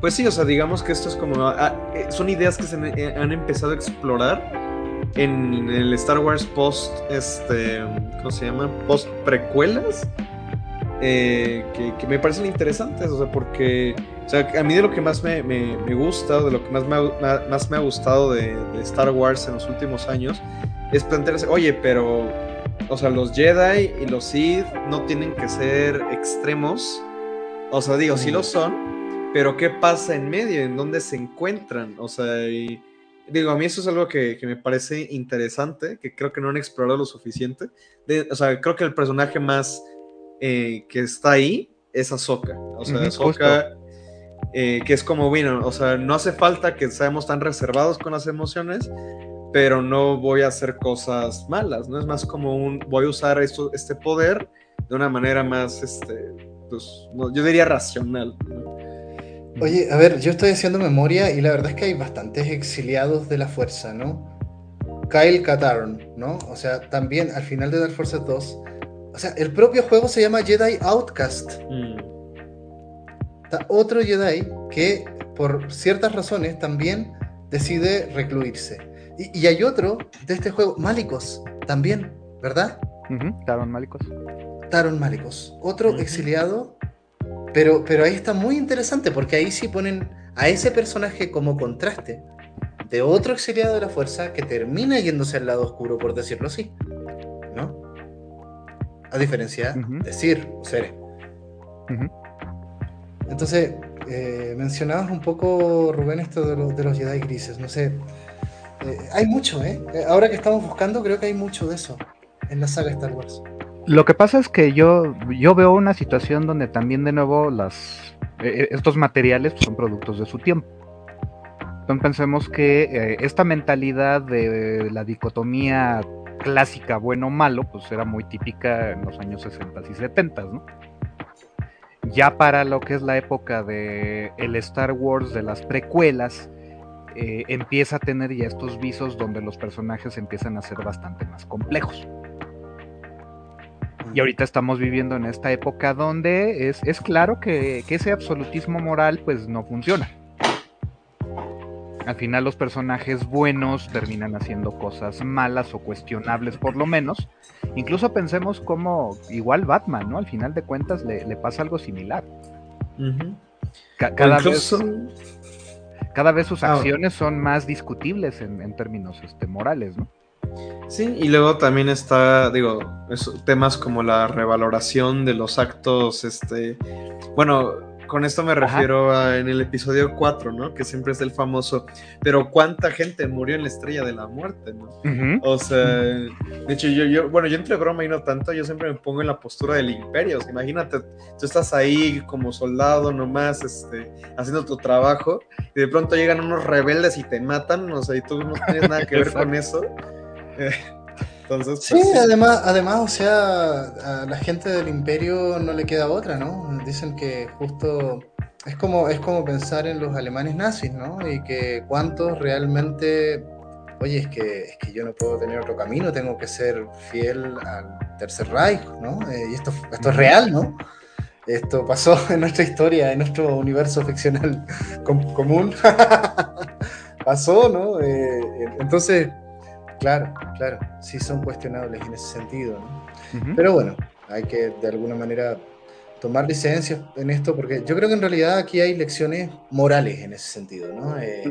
pues sí, o sea, digamos que esto es como, ah, eh, son ideas que se han empezado a explorar en el Star Wars post, este, ¿cómo se llama? Post precuelas, eh, que, me parecen interesantes, o sea, porque, o sea, a mí de lo que más me, gusta, de lo que más me ha, más me ha gustado de, Star Wars en los últimos años, es plantearse, oye, pero, o sea, los Jedi y los Sith no tienen que ser extremos, o sea, digo, sí lo son, pero ¿qué pasa en medio? ¿En dónde se encuentran? O sea, y digo, a mí eso es algo que, me parece interesante, que creo que no han explorado lo suficiente. o sea, creo que el personaje más eh, que está ahí es Ahsoka. O sea, Ahsoka, eh, que es como, bueno, o sea, no hace falta que seamos tan reservados con las emociones, pero no voy a hacer cosas malas, ¿no? Es más como un, voy a usar esto, este poder de una manera más, este, pues, yo diría racional. Oye, a ver, yo estoy haciendo memoria y la verdad es que hay bastantes exiliados de la fuerza, ¿no? Kyle Katarn, ¿no? O sea, también al final de Dark Forces 2, o sea, el propio juego se llama Jedi Outcast. Mm. Está otro Jedi que por ciertas razones también decide recluirse. Y, hay otro de este juego, Malicos, también, ¿verdad? Taron Malicos. Taron Malicos, otro exiliado pero, pero ahí está muy interesante porque ahí sí ponen a ese personaje como contraste de otro exiliado de la fuerza que termina yéndose al lado oscuro, por decirlo así. ¿No? A diferencia de Sir, Sere. Entonces, eh, mencionabas un poco, Rubén, esto de, de, los Jedi grises. No sé. Eh, hay mucho, ¿eh? Ahora que estamos buscando, creo que hay mucho de eso en la saga Star Wars. Lo que pasa es que yo, yo veo una situación donde también de nuevo las, eh, estos materiales son productos de su tiempo. Entonces pensemos que eh, esta mentalidad de la dicotomía clásica bueno-malo, pues era muy típica en los años 60 y 70, ¿no? Ya para lo que es la época de el Star Wars de las precuelas, eh, empieza a tener ya estos visos donde los personajes empiezan a ser bastante más complejos. Y ahorita estamos viviendo en esta época donde es, claro que, ese absolutismo moral pues no funciona. Al final los personajes buenos terminan haciendo cosas malas o cuestionables por lo menos. Incluso pensemos como igual Batman, ¿no? Al final de cuentas le, pasa algo similar. cada, vez, cada vez sus ah. acciones son más discutibles en, en términos este, morales, ¿no? Sí, y luego también está, digo, temas como la revaloración de los actos, este, bueno, con esto me refiero a en el episodio 4, ¿no? Que siempre es el famoso, pero ¿cuánta gente murió en la estrella de la muerte, ¿no? O sea, de hecho, yo, yo, bueno, yo entre broma y no tanto, yo siempre me pongo en la postura del imperio, imagínate, tú estás ahí como soldado nomás, este, haciendo tu trabajo, y de pronto llegan unos rebeldes y te matan, o sea, y tú no tienes nada que ver con eso. Entonces, sí, pues, además, además, o sea, a la gente del imperio no le queda otra, ¿no? Dicen que justo es como, es como pensar en los alemanes nazis, ¿no? Y que cuántos realmente, oye, es que, es que yo no puedo tener otro camino, tengo que ser fiel al Tercer Reich, ¿no? Eh, y esto, esto es real, ¿no? Esto pasó en nuestra historia, en nuestro universo ficcional común. pasó, ¿no? Eh, entonces, claro, claro, sí son cuestionables en ese sentido, ¿no? Pero bueno, hay que de alguna manera tomar licencias en esto, porque yo creo que en realidad aquí hay lecciones morales en ese sentido, ¿no? Eh,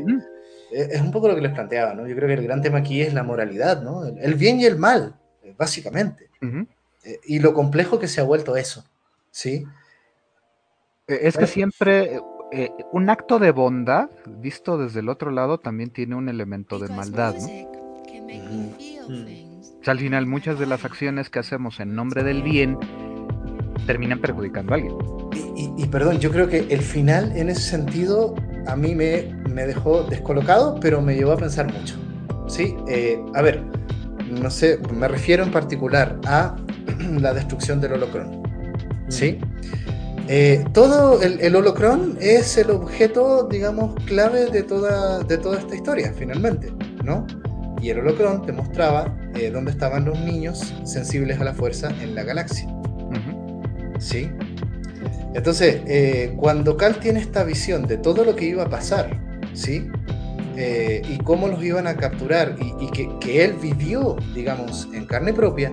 es un poco lo que les planteaba, ¿no? Yo creo que el gran tema aquí es la moralidad, ¿no? El bien y el mal, básicamente. y lo complejo que se ha vuelto eso, ¿sí? Eh, es que siempre eh, un acto de bondad, visto desde el otro lado, también tiene un elemento de maldad, ¿no? O sea, al final muchas de las acciones que hacemos en nombre del bien terminan perjudicando a alguien. Y, perdón, yo creo que el final en ese sentido a mí me, me dejó descolocado, pero me llevó a pensar mucho. ¿sí? Eh, a ver, no sé, me refiero en particular a la destrucción del holocron. ¿sí? Eh, todo el, el, holocron es el objeto, digamos, clave de toda, de toda esta historia, finalmente, ¿no? Y el holocron te mostraba eh, dónde estaban los niños sensibles a la fuerza en la galaxia. ¿Sí? Entonces, eh, cuando Cal tiene esta visión de todo lo que iba a pasar, ¿sí? y cómo los iban a capturar, y, que, que, él vivió, digamos, en carne propia,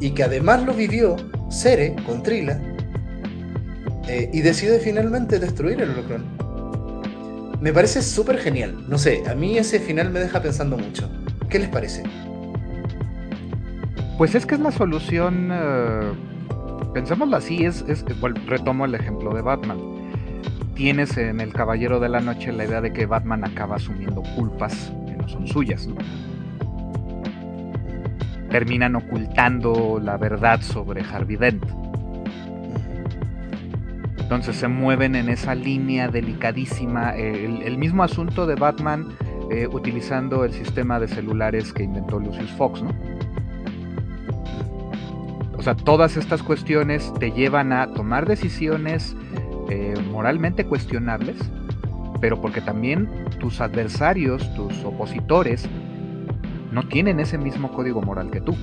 y que además lo vivió Cere con Trila, eh, y decide finalmente destruir el holocron. Me parece súper genial. No sé, a mí ese final me deja pensando mucho. ¿Qué les parece? Pues es que es la solución. Uh, así, es, es retomo el ejemplo de Batman. Tienes en El Caballero de la Noche la idea de que Batman acaba asumiendo culpas que no son suyas, ¿no? Terminan ocultando la verdad sobre Harvey Dent entonces se mueven en esa línea delicadísima. El, mismo asunto de Batman eh, utilizando el sistema de celulares que inventó Lucius Fox, ¿no? O sea, todas estas cuestiones te llevan a tomar decisiones eh, moralmente cuestionables, pero porque también tus adversarios, tus opositores, no tienen ese mismo código moral que tú.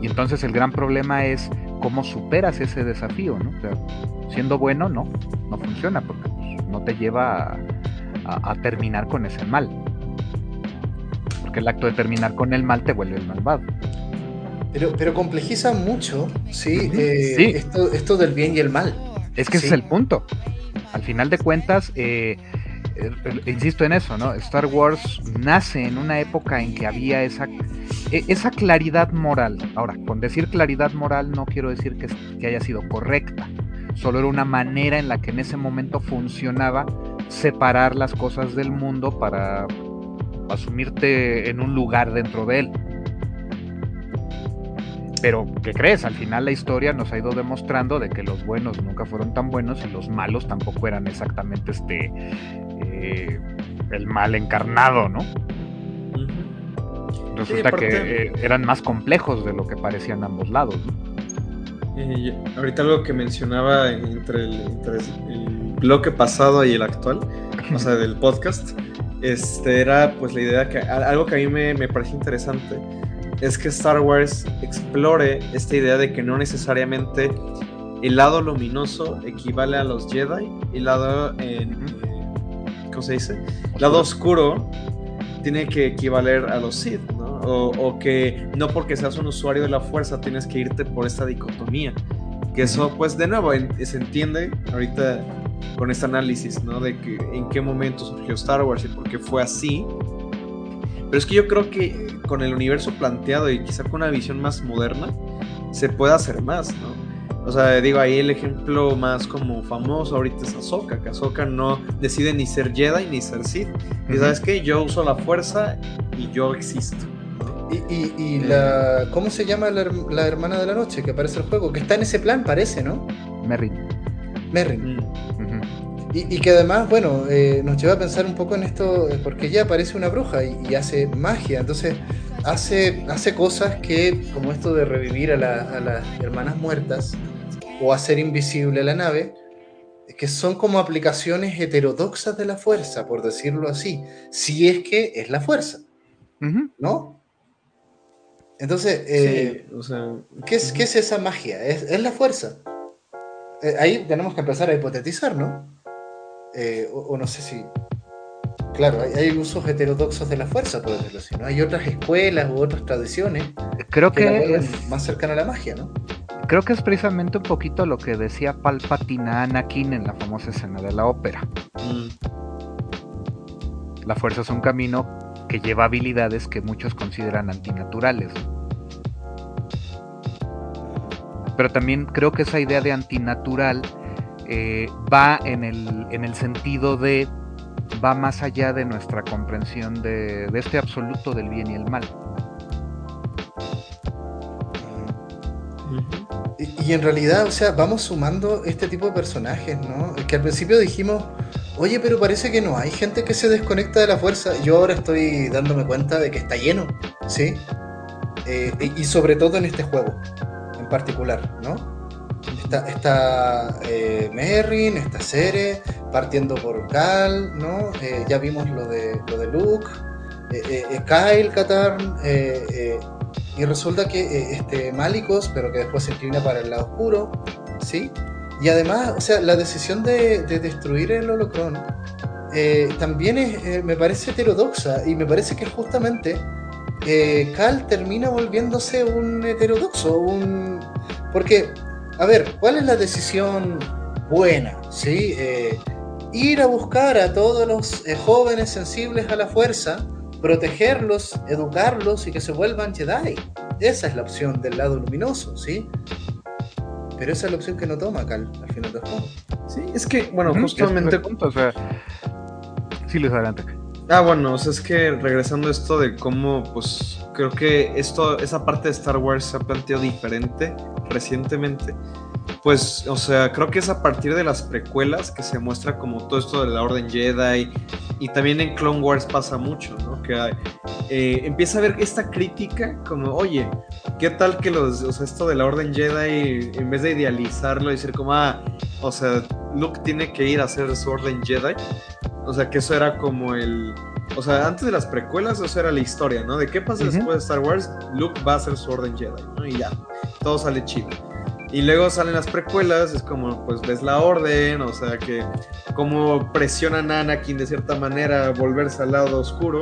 Y entonces el gran problema es cómo superas ese desafío, ¿no? O sea, siendo bueno, no, no funciona porque pues, no te lleva a, terminar con ese mal. Porque el acto de terminar con el mal te vuelve el malvado. Pero, pero complejiza mucho, ¿sí? Eh, esto, esto del bien y el mal. Es que ese es el punto. Al final de cuentas, eh, eh, insisto en eso, ¿no? Star Wars nace en una época en que había esa, e, esa claridad moral. Ahora, con decir claridad moral no quiero decir que, que haya sido correcta, solo era una manera en la que en ese momento funcionaba separar las cosas del mundo para asumirte en un lugar dentro de él. Pero, ¿qué crees? Al final la historia nos ha ido demostrando de que los buenos nunca fueron tan buenos y los malos tampoco eran exactamente este eh, el mal encarnado, ¿no? Resulta que eh, eran más complejos de lo que parecían ambos lados. ahorita algo que mencionaba entre el, bloque pasado y el actual, o sea, del podcast, este era pues la idea que algo que a mí me, me parece interesante es que Star Wars explore esta idea de que no necesariamente el lado luminoso equivale a los Jedi el lado en, ¿cómo se dice? El lado oscuro tiene que equivaler a los Sith, ¿no? O, que no porque seas un usuario de la fuerza tienes que irte por esta dicotomía. Que eso, pues, de nuevo, se entiende ahorita con este análisis, ¿no? De que en qué momento surgió Star Wars y por qué fue así. Pero es que yo creo que con el universo planteado y quizá con una visión más moderna, se puede hacer más, ¿no? O sea, digo, ahí el ejemplo más como famoso ahorita es Ahsoka, que Ahsoka no decide ni ser Jedi ni ser Sith. Y sabes qué, yo uso la fuerza y yo existo. Y, y, la, ¿cómo se llama la, hermana de la noche que aparece en el juego? Que está en ese plan, parece, ¿no? Merrin. Merrin. Mm. y, que además, bueno, eh, nos lleva a pensar un poco en esto, porque ella parece una bruja y, hace magia. Entonces, hace, hace cosas que, como esto de revivir a, las hermanas muertas o hacer invisible a la nave, que son como aplicaciones heterodoxas de la fuerza, por decirlo así, si es que es la fuerza, ¿no? Entonces, eh, ¿qué, es, ¿qué, es, esa magia? Es, la fuerza. Eh, ahí tenemos que empezar a hipotetizar, ¿no? Eh, o, no sé si... Claro, hay, usos heterodoxos de la fuerza, por decirlo así, ¿no? Hay otras escuelas u otras tradiciones Creo que, es más cercana a la magia, ¿no? Creo que es precisamente un poquito lo que decía Palpatine a Anakin en la famosa escena de la ópera. Mm. La fuerza es un camino que lleva habilidades que muchos consideran antinaturales. Pero también creo que esa idea de antinatural eh, va en el, en el, sentido de, va más allá de nuestra comprensión de, este absoluto del bien y el mal. Y, en realidad, o sea, vamos sumando este tipo de personajes, ¿no? Que al principio dijimos, oye, pero parece que no hay gente que se desconecta de la fuerza. Yo ahora estoy dándome cuenta de que está lleno, ¿sí? Eh, y sobre todo en este juego, particular, ¿no? Está, eh, Merrin, está Cere, partiendo por Cal, ¿no? Eh, ya vimos lo de, lo de Luke, Kyle, Katarn, y resulta que eh, este, Malicos, pero que después se inclina para el lado oscuro, ¿sí? Y además, o sea, la decisión de, destruir el holocron eh, también es, eh, me parece heterodoxa y me parece que justamente Cal termina volviéndose un heterodoxo, un... Porque, a ver, ¿cuál es la decisión buena? ¿sí? ir a buscar a todos los jóvenes sensibles a la fuerza, protegerlos, educarlos y que se vuelvan Jedi. Esa es la opción del lado luminoso, ¿sí? Pero esa es la opción que no toma Cal al final del juego. Sí, es que, bueno, justamente. Punto, o sea, sí, les adelante. Ah, bueno, o sea, es que regresando a esto de cómo, pues, creo que esto, esa parte de Star Wars se ha planteado diferente recientemente pues, o sea, creo que es a partir de las precuelas que se muestra como todo esto de la Orden Jedi y también en Clone Wars pasa mucho, ¿no? Que eh, empieza a ver esta crítica como, oye, ¿qué tal que los, o sea, esto de la Orden Jedi, en vez de idealizarlo y decir como, ah, o sea, Luke tiene que ir a hacer su Orden Jedi, o sea, que eso era como el, o sea, antes de las precuelas, eso era la historia, ¿no? De qué pasa después de Star Wars, Luke va a hacer su Orden Jedi, ¿no? Y ya, todo sale chido. Y luego salen las precuelas, es como, pues ves la orden, o sea, que como presionan a Anakin de cierta manera a volverse al lado oscuro,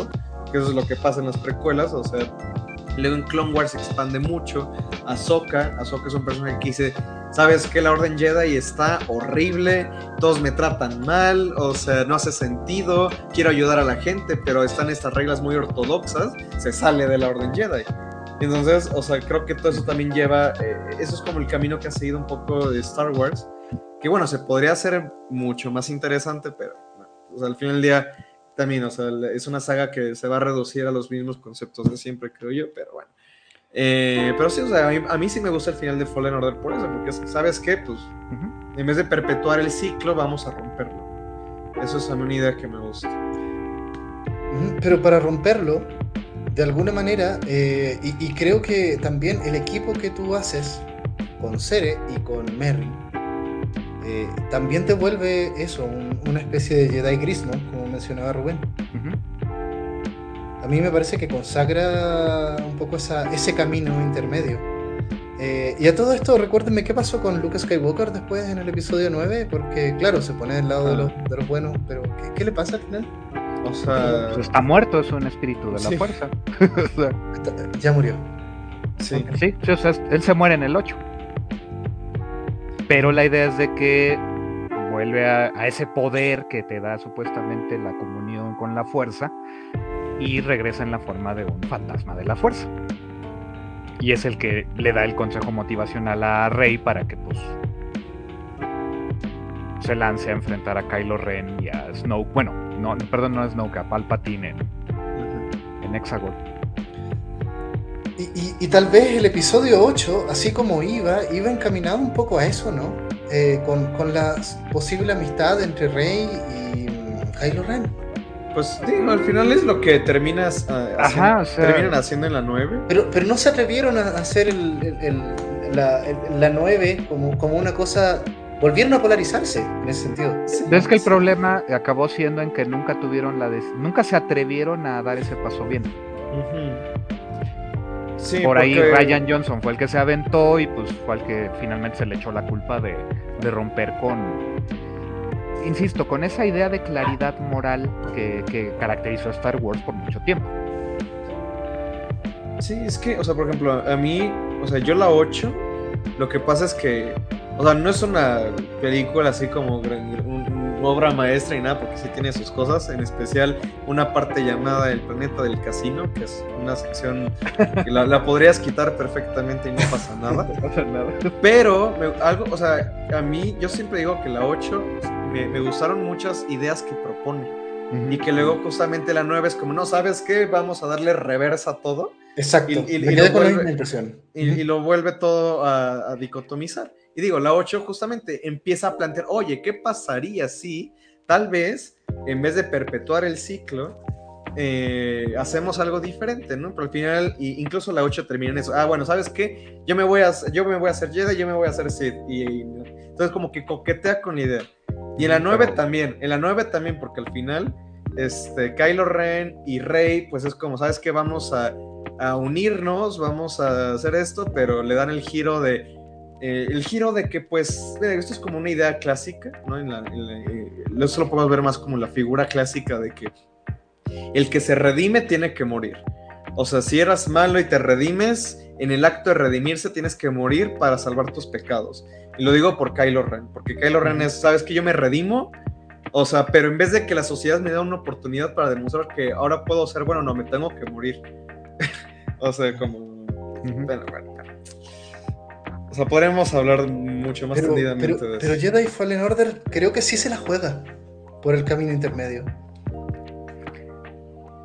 que eso es lo que pasa en las precuelas, o sea, luego en Clone Wars se expande mucho. Ahsoka, Ahsoka es un personaje que dice, sabes que la Orden Jedi está horrible, todos me tratan mal, o sea, no hace sentido, quiero ayudar a la gente, pero están estas reglas muy ortodoxas, se sale de la Orden Jedi. Entonces, o sea, creo que todo eso también lleva, eh, eso es como el camino que ha seguido un poco de Star Wars, que bueno, se podría hacer mucho más interesante, pero o sea, al final del día también, o sea, es una saga que se va a reducir a los mismos conceptos de siempre, creo yo, pero bueno. Eh, pero sí, o sea, a mí, sí me gusta el final de Fallen Order por eso, porque sabes qué, pues, en vez de perpetuar el ciclo, vamos a romperlo. Eso es a mí una idea que me gusta. Pero para romperlo, de alguna manera, eh, y, creo que también el equipo que tú haces con Cere y con Merry, eh, también te vuelve eso, una especie de Jedi gris, ¿no? Como mencionaba Rubén. A mí me parece que consagra un poco ese camino intermedio. Eh, y a todo esto, recuérdenme qué pasó con Luke Skywalker después en el episodio 9, porque claro, se pone del lado de, los, buenos, pero ¿qué le pasa al final? O sea, pues está muerto, es un espíritu de la fuerza. ya murió. Sí. Sí, o sea, él se muere en el 8. Pero la idea es de que vuelve a, ese poder que te da supuestamente la comunión con la fuerza y regresa en la forma de un fantasma de la fuerza. Y es el que le da el consejo motivacional a Rey para que pues se lance a enfrentar a Kylo Ren y a Snoke. Bueno, no, perdón, no es Snoke, a Palpatine en, en Hexagon. Y, tal vez el episodio 8, así como iba, iba encaminado un poco a eso, ¿no? Eh, con, la posible amistad entre Rey y Kylo Ren. Pues digo, al final es lo que terminas ah, terminan haciendo en la 9. Pero, pero no se atrevieron a hacer el, la, la 9 como, como una cosa volvieron a polarizarse en ese sentido. es que el problema acabó siendo en que nunca tuvieron la nunca se atrevieron a dar ese paso bien. Por ahí Ryan Johnson fue el que se aventó y pues fue el que finalmente se le echó la culpa de, romper con, insisto, con esa idea de claridad moral que, que, caracterizó a Star Wars por mucho tiempo. Sí, es que, o sea, por ejemplo, a mí, o sea, yo la 8, lo que pasa es que o sea, no es una película así como una obra maestra y nada, porque sí tiene sus cosas, en especial una parte llamada El planeta del casino, que es una sección que la, podrías quitar perfectamente y no pasa nada. no pasa nada. Pero, algo, o sea, a mí, yo siempre digo que la 8 me, me gustaron muchas ideas que propone. Y que luego justamente la 9 es como, no, ¿sabes qué? Vamos a darle reversa a todo. Exacto. Y, lo, vuelve, y, lo vuelve todo a, a dicotomizar. Y digo, la 8 justamente empieza a plantear, oye, ¿qué pasaría si tal vez en vez de perpetuar el ciclo, eh, hacemos algo diferente, ¿no? Pero al final, incluso la 8 termina en eso. Ah, bueno, ¿sabes qué? Yo me voy a, yo me voy a hacer Jedi, yo me voy a hacer Sith. Y, entonces como que coquetea con la idea. Y en la 9 también, en la 9 también, porque al final, este, Kylo Ren y Rey, pues es como, ¿sabes qué? Vamos a, a unirnos, vamos a hacer esto, pero le dan el giro de, eh, el giro de que, pues, esto es como una idea clásica, ¿no? En eh, eso lo podemos ver más como la figura clásica de que el que se redime tiene que morir. O sea, si eras malo y te redimes, en el acto de redimirse tienes que morir para salvar tus pecados. Y lo digo por Kylo Ren, porque Kylo Ren es, ¿sabes que yo me redimo? O sea, pero en vez de que la sociedad me dé una oportunidad para demostrar que ahora puedo ser bueno, no, me tengo que morir. o sea, como... bueno, bueno. O sea, podremos hablar mucho más tendidamente de eso. Pero Jedi Fallen Order creo que sí se la juega por el camino intermedio.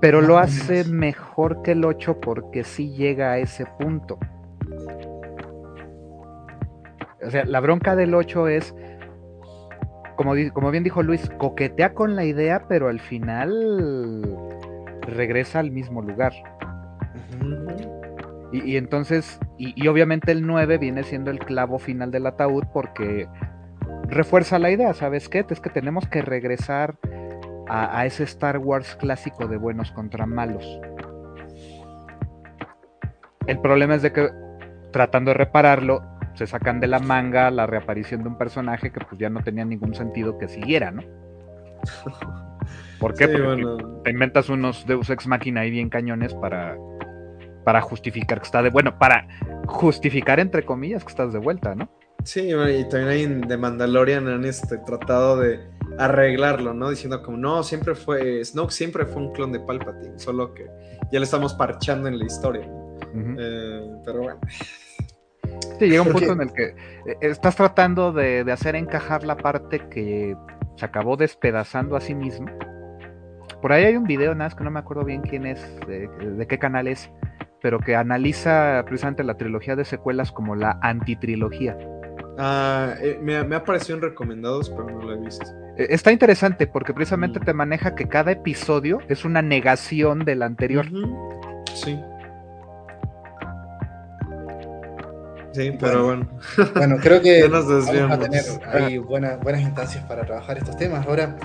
Pero lo hace mejor que el 8 porque sí llega a ese punto. O sea, la bronca del 8 es, como, como bien dijo Luis, coquetea con la idea, pero al final regresa al mismo lugar. Y, entonces, y, obviamente el 9 viene siendo el clavo final del ataúd porque refuerza la idea, ¿sabes qué? Es que tenemos que regresar a, ese Star Wars clásico de buenos contra malos. El problema es de que tratando de repararlo, se sacan de la manga la reaparición de un personaje que pues ya no tenía ningún sentido que siguiera, ¿no? ¿Por qué? Porque te inventas unos Deus Ex Machina ahí bien cañones para para justificar que está de, bueno, para justificar entre comillas que estás de vuelta, ¿no? Sí, y también hay de Mandalorian han este, tratado de arreglarlo, ¿no? Diciendo como, no, siempre fue, Snoke siempre fue un clon de Palpatine, solo que ya le estamos parchando en la historia. Eh, pero bueno. Sí, llega un punto en el que eh, estás tratando de, hacer encajar la parte que se acabó despedazando a sí mismo. Por ahí hay un video, nada más que no me acuerdo bien quién es, de qué canal es, pero que analiza precisamente la trilogía de secuelas como la antitrilogía. Ah, eh, me, ha parecido en recomendados, pero no lo he visto. Eh, está interesante porque precisamente mm. te maneja que cada episodio es una negación del anterior. Sí. Sí, pero bueno. Bueno, creo que vamos a tener ahí buenas instancias para trabajar estos temas. Ahora,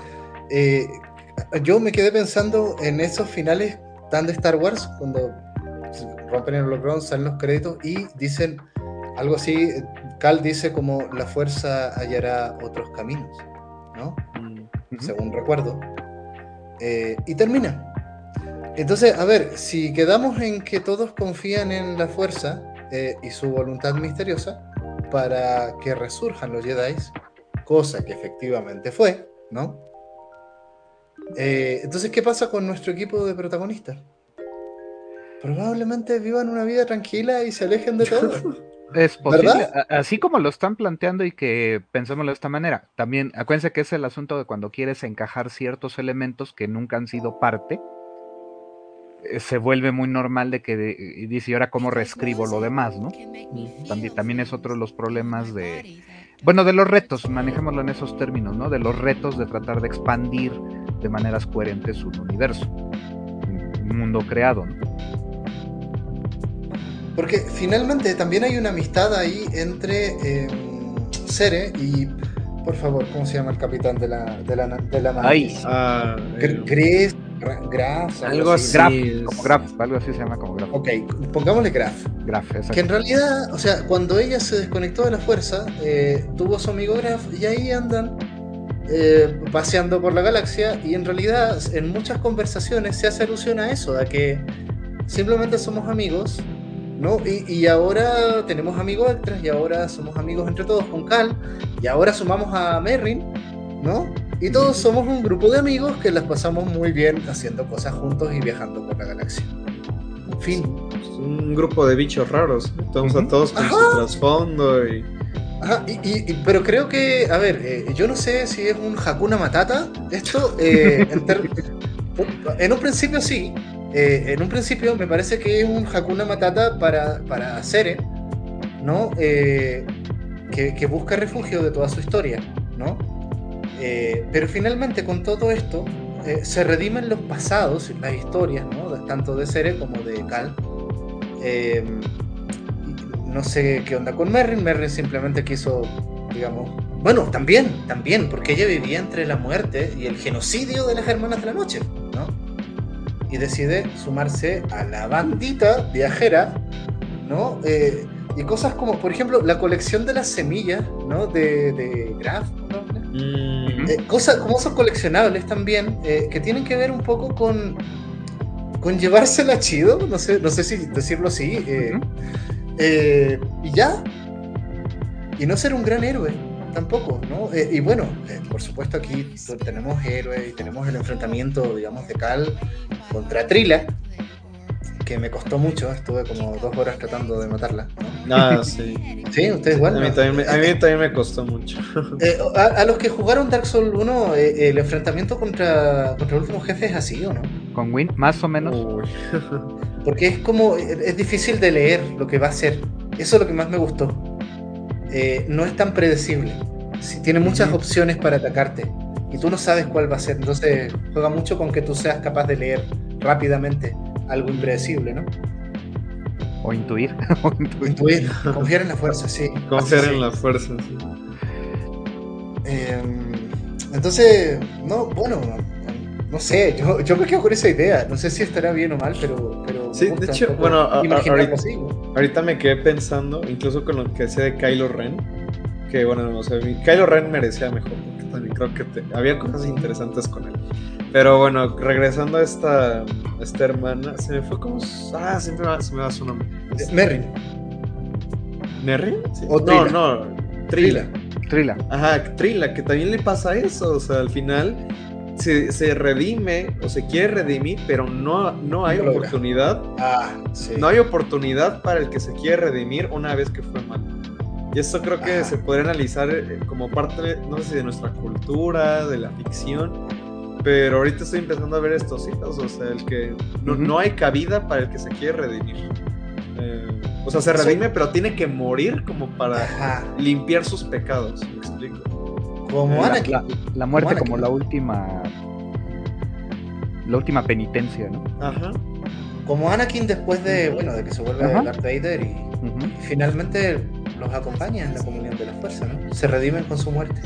eh, yo me quedé pensando en esos finales tan de Star Wars, cuando rompen el holocron, salen los créditos y dicen algo así, Cal dice como la fuerza hallará otros caminos, ¿no? Mm, Según recuerdo. Eh, y termina. Entonces, a ver, si quedamos en que todos confían en la fuerza eh, y su voluntad misteriosa para que resurjan los Jedi, cosa que efectivamente fue, ¿no? Eh, entonces, ¿qué pasa con nuestro equipo de protagonistas? probablemente vivan una vida tranquila y se alejen de todo. Es posible, así como lo están planteando y que pensémoslo de esta manera. También acuérdense que es el asunto de cuando quieres encajar ciertos elementos que nunca han sido parte. Eh, se vuelve muy normal de que dice, ¿y ahora cómo reescribo lo demás, no? También, también es otro de los problemas de, bueno, de los retos, manejémoslo en esos términos, ¿no? De los retos de tratar de expandir de maneras coherentes un universo, un mundo creado, ¿no? Porque finalmente también hay una amistad ahí entre eh, y, por favor, ¿cómo se llama el capitán de la, de la, de la Ay, ah, Gris, Graf, algo así. Graf, como Graf, algo así se llama como Graf. Ok, pongámosle Graf. Graf, exacto. Que en realidad, o sea, cuando ella se desconectó de la fuerza, eh, tuvo su amigo Graf y ahí andan eh, paseando por la galaxia y en realidad en muchas conversaciones se hace alusión a eso, a que simplemente somos amigos ¿no? Y, ahora tenemos amigos extras y ahora somos amigos entre todos con Cal y ahora sumamos a Merrin, ¿no? Y todos somos un grupo de amigos que las pasamos muy bien haciendo cosas juntos y viajando por la galaxia. Fin. Un grupo de bichos raros, todos a todos con su trasfondo y... Ajá, y, pero creo que, a ver, eh, yo no sé si es un Hakuna Matata, esto, eh, en un principio sí, eh, en un principio me parece que es un Hakuna Matata para, para Sere, ¿no? Eh, que, busca refugio de toda su historia, ¿no? Eh, pero finalmente con todo esto se redimen los pasados, las historias, ¿no? Tanto de Sere como de Cal. no sé qué onda con Merrin. Merrin simplemente quiso, digamos, bueno, también, también, porque ella vivía entre la muerte y el genocidio de las hermanas de la noche, ¿no? Y decide sumarse a la bandita viajera, ¿no? Eh, y cosas como, por ejemplo, la colección de las semillas, ¿no? De, de Graf, ¿no? Mm. Eh, cosas como son coleccionables también, eh, que tienen que ver un poco con, con llevársela chido, no sé, no sé si decirlo así, y ya, y no ser un gran héroe tampoco, ¿no? Eh, y bueno, eh, por supuesto aquí tenemos héroes y tenemos el enfrentamiento, digamos, de Cal contra Trila, que me costó mucho, estuve como dos horas tratando de matarla. Ah, sí. Sí, ustedes igual. A mí, también, me, a mí también me costó mucho. Eh, a, los que jugaron Dark Souls 1, el enfrentamiento contra, contra el último jefe es así, ¿o no? Con Win, más o menos. Porque es como, es difícil de leer lo que va a ser. Eso es lo que más me gustó. Eh, no es tan predecible. Si tiene muchas opciones para atacarte y tú no sabes cuál va a ser. Entonces juega mucho con que tú seas capaz de leer rápidamente algo impredecible, ¿no? O intuir. intuir. Confiar en la fuerza, sí. Confiar en la fuerza, sí. Em, entonces, no, bueno, no sé, yo, yo, me quedo con esa idea. No sé si estará bien o mal, pero. pero sí, de hecho, bueno, ahorita, ahorita, me quedé pensando, incluso con lo que decía de Kylo Ren, que bueno, o sea, Kylo Ren merecía mejor, porque también creo que había cosas interesantes con él. Pero bueno, regresando a esta, esta hermana, se me fue como. Ah, siempre se me va su nombre. Merrin. ¿Merrin? ¿O no, no, Trila. Trila. Ajá, Trila, que también le pasa eso, o sea, al final se, redime o se quiere redimir, pero no, no hay oportunidad. Ah, no hay oportunidad para el que se quiere redimir una vez que fue mal. Y esto creo que se podría analizar eh, como parte, no sé si de nuestra cultura, de la ficción, pero ahorita estoy empezando a ver estos hitos, o sea, el que no, hay cabida para el que se quiere redimir. Eh, o sea, se redime, pero tiene que morir como para limpiar sus pecados, ¿me explico? Como Anakin. La, muerte como, la última. La última penitencia, ¿no? Ajá. Como Anakin después de, bueno, de que se vuelve Darth Vader y, finalmente los acompaña en la comunión de la fuerza, ¿no? Se redimen con su muerte.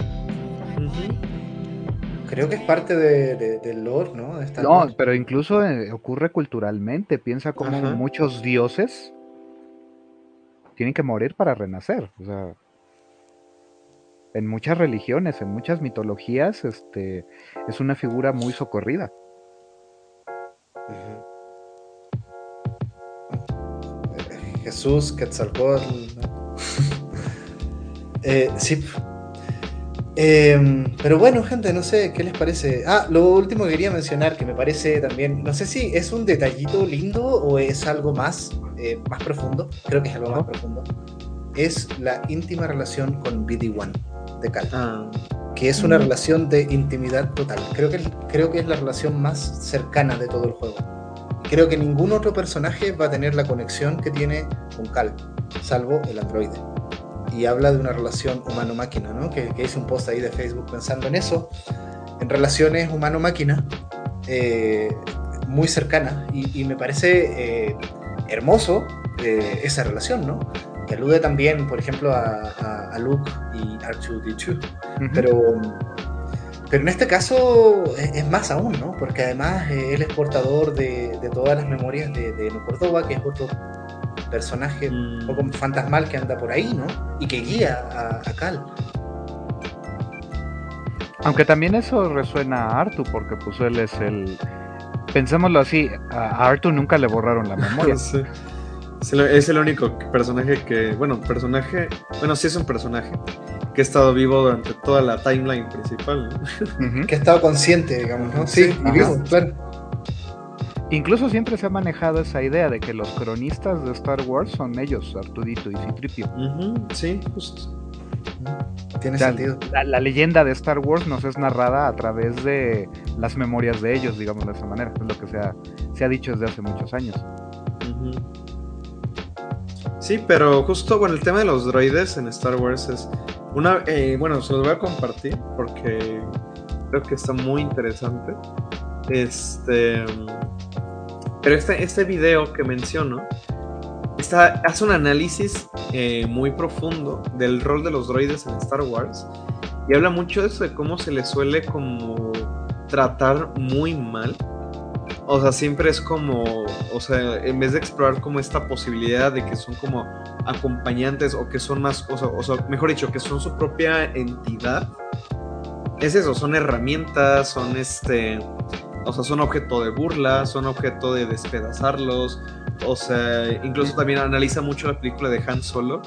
Creo que es parte de, del lore, ¿no? no, pero incluso eh, ocurre culturalmente. Piensa como muchos dioses tienen que morir para renacer. O sea, en muchas religiones, en muchas mitologías, este, es una figura muy socorrida. Jesús, Quetzalcóatl. eh, sí. Em, pero bueno, gente, no sé qué les parece. Ah, lo último que quería mencionar, que me parece también, no sé si es un detallito lindo o es algo más, eh, más profundo. Creo que es algo más profundo. Es la íntima relación con BD-1 de Cal. Ah. Que es una relación de intimidad total. Creo que, creo que es la relación más cercana de todo el juego. creo que ningún otro personaje va a tener la conexión que tiene con Cal, salvo el androide. Y habla de una relación humano-máquina, ¿no? Que, hice un post ahí de Facebook pensando en eso, en relaciones humano-máquina, eh, muy cercanas. Y, me parece eh, hermoso eh, esa relación, ¿no? Que alude también, por ejemplo, a, Luke y R2D2. Pero pero en este caso es, más aún, ¿no? Porque además eh, él es portador de, todas las memorias de, de No Córdoba, que es otro personaje un poco mm. fantasmal que anda por ahí, ¿no? Y que guía a, Cal. Aunque también eso resuena a Artu, porque pues él es el... Pensémoslo así, a Artu nunca le borraron la memoria. sí. Es el único personaje que, bueno, personaje, bueno, sí es un personaje que ha estado vivo durante toda la timeline principal. Que ha estado consciente, digamos, ¿no? Sí, y vivo, claro. Incluso siempre se ha manejado esa idea de que los cronistas de Star Wars son ellos, Artudito y Citripio. Sí, justo. Tiene sentido. La, leyenda de Star Wars nos es narrada a través de las memorias de ellos, digamos de esa manera. Es lo que se ha, se ha dicho desde hace muchos años. Sí, pero justo, bueno, el tema de los droides en Star Wars es una, eh, bueno, se los voy a compartir porque creo que está muy interesante. Este, pero este, este video que menciono está, hace un análisis eh, muy profundo del rol de los droides en Star Wars y habla mucho de eso, de cómo se les suele como tratar muy mal o sea, siempre es como, o sea, en vez de explorar como esta posibilidad de que son como acompañantes o que son más, o sea, mejor dicho, que son su propia entidad, es eso, son herramientas, son este, o sea, son objeto de burla, son objeto de despedazarlos, o sea, incluso también analiza mucho la película de Han Solo,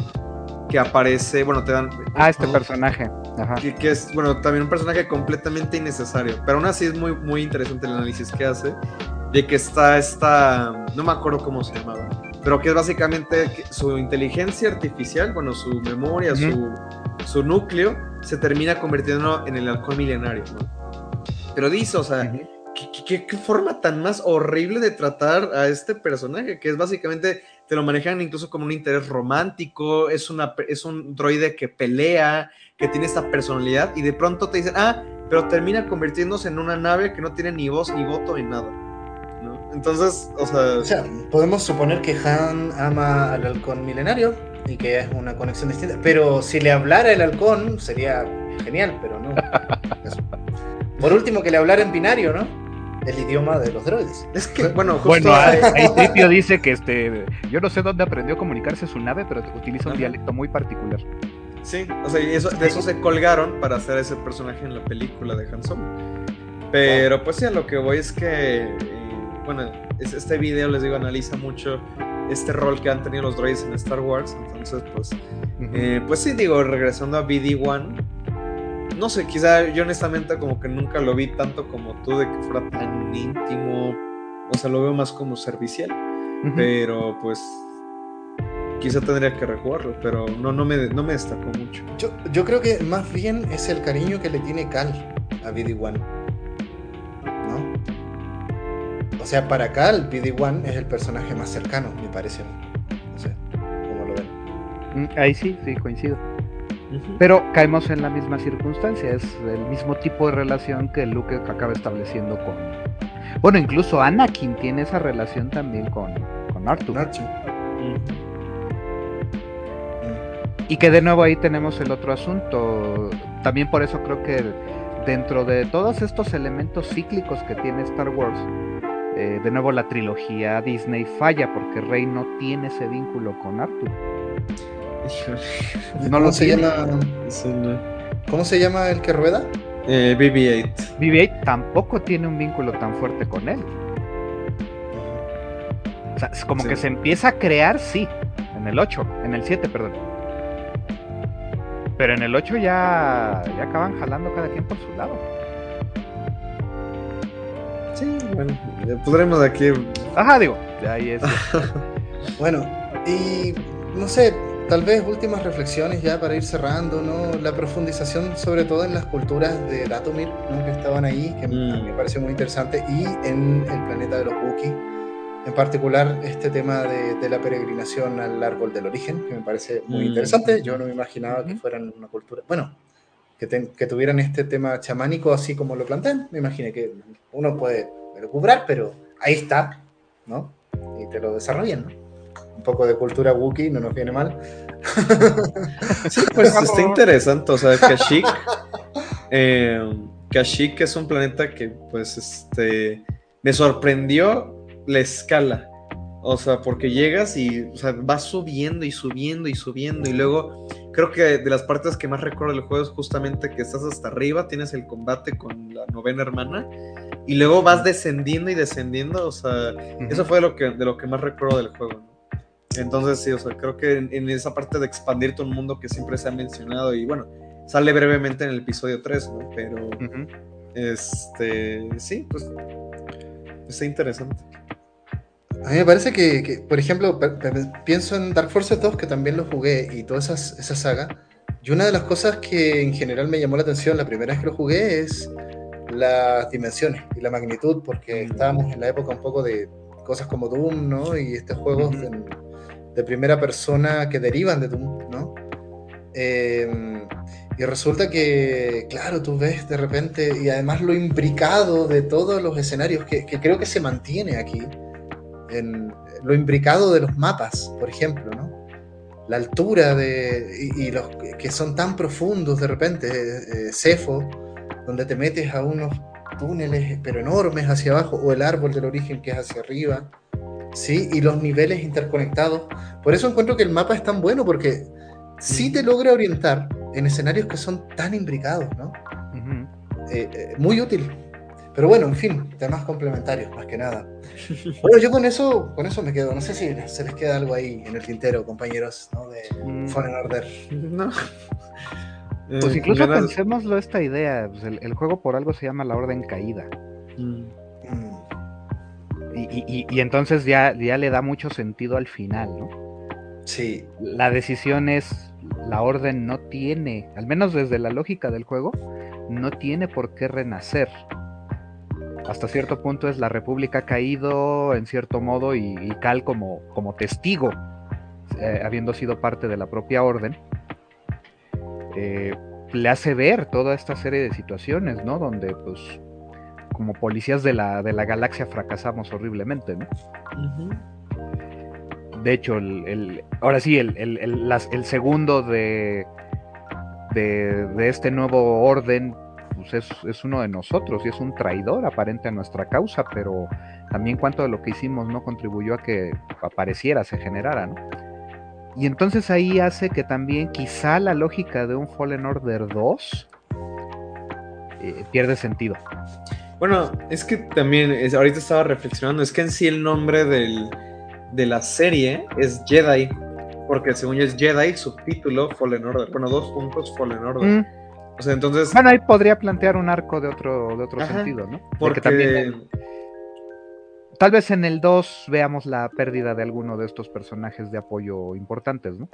que aparece, bueno, te dan... Ah, este personaje. Ajá. Que, es, bueno, también un personaje completamente innecesario, pero aún así es muy, muy interesante el análisis que hace, de que está esta, no me acuerdo cómo se llamaba, pero que es básicamente su inteligencia artificial, bueno, su memoria, su, su, núcleo, se termina convirtiendo en el halcón milenario, ¿no? Pero dice, o sea, ¿qué, qué, forma tan más horrible de tratar a este personaje, que es básicamente te lo manejan incluso como un interés romántico, es, una, es un droide que pelea, que tiene esta personalidad, y de pronto te dicen, ah, pero termina convirtiéndose en una nave que no tiene ni voz ni voto ni nada. Entonces, o sea... O sea, podemos suponer que Han ama al halcón milenario y que es una conexión distinta, pero si le hablara el halcón sería genial, pero no. Por último, que le hablara en binario, ¿no? el idioma de los droides. Es que, bueno, justo bueno, ahí, Tripio dice que este, yo no sé dónde aprendió a comunicarse su nave, pero utiliza un dialecto muy particular. Sí, o sea, eso, de eso se colgaron para hacer ese personaje en la película de Han Solo. Pero pues sí, a lo que voy es que, bueno, este video, les digo, analiza mucho este rol que han tenido los droides en Star Wars. Entonces, pues, eh, pues sí, digo, regresando a BD-1, no sé, quizá yo honestamente como que nunca lo vi tanto como tú de que fuera tan íntimo, o sea, lo veo más como servicial, pero pues quizá tendría que rejugarlo, pero no, no, me, no me destacó mucho. Yo, yo creo que más bien es el cariño que le tiene Cal a BD-1, O sea, para Cal, BD-1 es el personaje más cercano, me parece. No sé, ¿cómo lo ven? Mm, ahí sí, sí, coincido. Pero caemos en la misma circunstancia, es el mismo tipo de relación que Luke acaba estableciendo con... Bueno, incluso Anakin tiene esa relación también con, con Arthur. Y que de nuevo ahí tenemos el otro asunto. También por eso creo que dentro de todos estos elementos cíclicos que tiene Star Wars, eh, de nuevo la trilogía Disney falla porque Rey no tiene ese vínculo con Arthur. No lo se llama. ¿Cómo se llama el que rueda? Eh, BB-8. BB-8 tampoco tiene un vínculo tan fuerte con él. O sea, es como que se empieza a crear, sí, en el 8, en el 7, perdón. Pero en el 8 ya, ya acaban jalando cada quien por su lado. Sí, bueno, podremos de aquí. Ajá, digo, ahí es. bueno, y no sé, tal vez últimas reflexiones ya para ir cerrando, ¿no? La profundización sobre todo en las culturas de Datomir, ¿no? que estaban ahí, que mí me mm. pareció muy interesante, y en el planeta de los Wookiee, en particular este tema de, la peregrinación al árbol del origen, que me parece muy mm. interesante. Yo no me imaginaba que fueran una cultura, bueno, que, que, tuvieran este tema chamánico así como lo plantean. Me imaginé que uno puede recuperar, pero ahí está, ¿no? Y te lo desarrollan, ¿no? Un poco de cultura Wookiee no nos viene mal. sí, pues está interesante, o sea, Kashyyyk, eh, Kashyyyk es un planeta que, pues, este, me sorprendió la escala. O sea, porque llegas y o sea, vas subiendo y subiendo y subiendo. Y luego, creo que de las partes que más recuerdo del juego es justamente que estás hasta arriba, tienes el combate con la novena hermana. Y luego vas descendiendo y descendiendo. O sea, eso fue de lo, que, de lo que más recuerdo del juego. Entonces, sí, o sea, creo que en, esa parte de expandirte un mundo que siempre se ha mencionado. Y bueno, sale brevemente en el episodio 3, ¿no? Pero, este, sí, pues, está interesante. A mí me parece que, por ejemplo, pienso en Dark Forces 2, que también lo jugué, y toda esa, esa saga. Y una de las cosas que en general me llamó la atención la primera vez que lo jugué es las dimensiones y la magnitud, porque mm. estábamos en la época un poco de cosas como Doom, ¿no? Y estos juegos de, primera persona que derivan de Doom, ¿no? Em, y resulta que, claro, tú ves de repente, y además lo imbricado de todos los escenarios, que, que creo que se mantiene aquí, en lo imbricado de los mapas, por ejemplo, ¿no? La altura de, y, los que son tan profundos de repente, eh, Cefo, donde te metes a unos túneles pero enormes hacia abajo, o el árbol del origen que es hacia arriba, ¿sí? Y los niveles interconectados. Por eso encuentro que el mapa es tan bueno, porque sí te logra orientar en escenarios que son tan imbricados, ¿no? Eh, eh, muy útil. Pero bueno, en fin, temas complementarios, más que nada. Bueno, yo con eso, con eso me quedo. No sé si se les queda algo ahí en el tintero, compañeros, ¿no? De mm. Fallen Order. No. Pues eh, incluso pensémoslo esta idea. Pues el, juego por algo se llama la Orden Caída. Mm. Y, y, entonces ya, ya le da mucho sentido al final, ¿no? Sí. La decisión es, la orden no tiene, al menos desde la lógica del juego, no tiene por qué renacer hasta cierto punto es la República caído en cierto modo y, Cal como, como testigo, eh, habiendo sido parte de la propia orden, eh, le hace ver toda esta serie de situaciones, ¿no? Donde pues como policías de la, de la galaxia fracasamos horriblemente, ¿no? De hecho, el, ahora sí, el, el segundo de, de, de, este nuevo orden pues, es, uno de nosotros y es un traidor aparente a nuestra causa, pero también cuanto de lo que hicimos no contribuyó a que apareciera, se generara, ¿no? Y entonces ahí hace que también quizá la lógica de un Fallen Order 2 eh, pierde sentido. Bueno, es que también, ahorita estaba reflexionando, es que en sí el nombre del, de la serie es Jedi, porque según yo es Jedi, subtítulo Fallen Order. Bueno, dos puntos Fallen Order. Mm. O sea, entonces. Bueno, ahí podría plantear un arco de otro, de otro sentido, ¿no? Porque, también. Tal vez en el 2 veamos la pérdida de alguno de estos personajes de apoyo importantes, ¿no?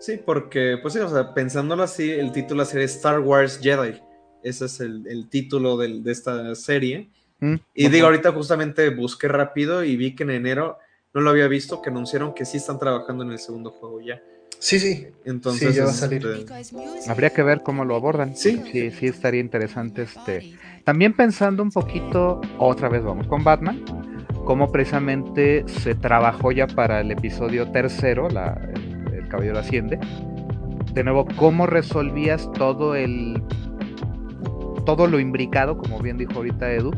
Sí, porque, pues sí, o sea, pensándolo así, el título sería Star Wars Jedi. Ese es el, título de esta serie. Mm, y digo, ahorita justamente busqué rápido y vi que en enero no lo había visto, que anunciaron que sí están trabajando en el segundo juego ya. Sí, sí. Entonces va a salir. Este, Habría que ver cómo lo abordan. Sí. Sí, sí estaría interesante. Este. También pensando un poquito, otra vez vamos con Batman, cómo precisamente se trabajó ya para el episodio tercero, la, el, Caballero Asciende. De nuevo, cómo resolvías todo el todo lo imbricado, como bien dijo ahorita Edu,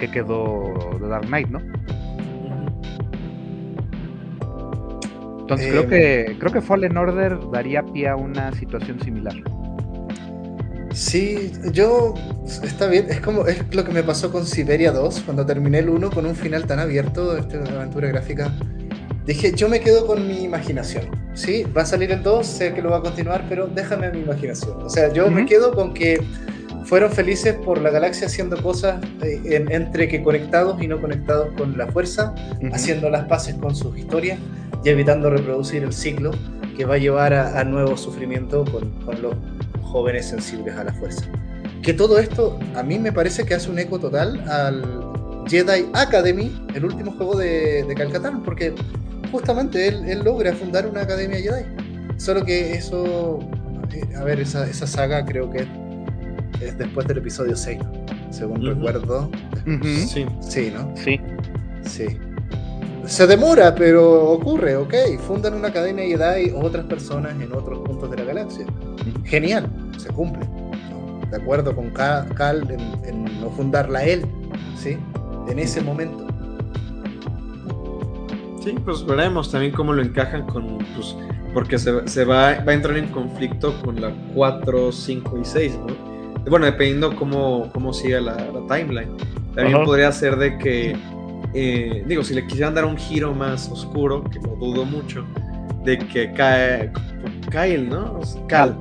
que quedó de Dark Knight, ¿no? Entonces creo em, que creo que Fallen Order daría pie a una situación similar. Sí, yo está bien, es como es lo que me pasó con Siberia 2 cuando terminé el 1 con un final tan abierto, esta aventura gráfica. Dije, yo me quedo con mi imaginación. Sí, va a salir el 2, sé que lo va a continuar, pero déjame mi imaginación. O sea, yo me quedo con que fueron felices por la galaxia haciendo cosas eh, entre que conectados y no conectados con la fuerza, haciendo las paces con sus historias y evitando reproducir el ciclo que va a llevar a, nuevo sufrimiento con, los jóvenes sensibles a la fuerza. Que todo esto a mí me parece que hace un eco total al Jedi Academy, el último juego de, de Calcatán, porque justamente él, logra fundar una academia Jedi. Solo que eso, eh, a ver, esa, saga creo que es después del episodio 6, según recuerdo. Sí. Sí, ¿no? Sí. Sí. Se demora, pero ocurre, ok. Fundan una academia Jedi otras personas en otros puntos de la galaxia. Genial, se cumple. De acuerdo con Cal en, no fundarla él, ¿sí? En ese momento. Sí, pues veremos también cómo lo encajan con, pues, porque se, se va, va, a entrar en conflicto con la 4, 5 y 6, ¿no? Bueno, dependiendo cómo, cómo siga la, timeline. También podría ser de que eh, digo, si le quisieran dar un giro más oscuro, que lo dudo mucho, de que cae Kyle, ¿no? Cal.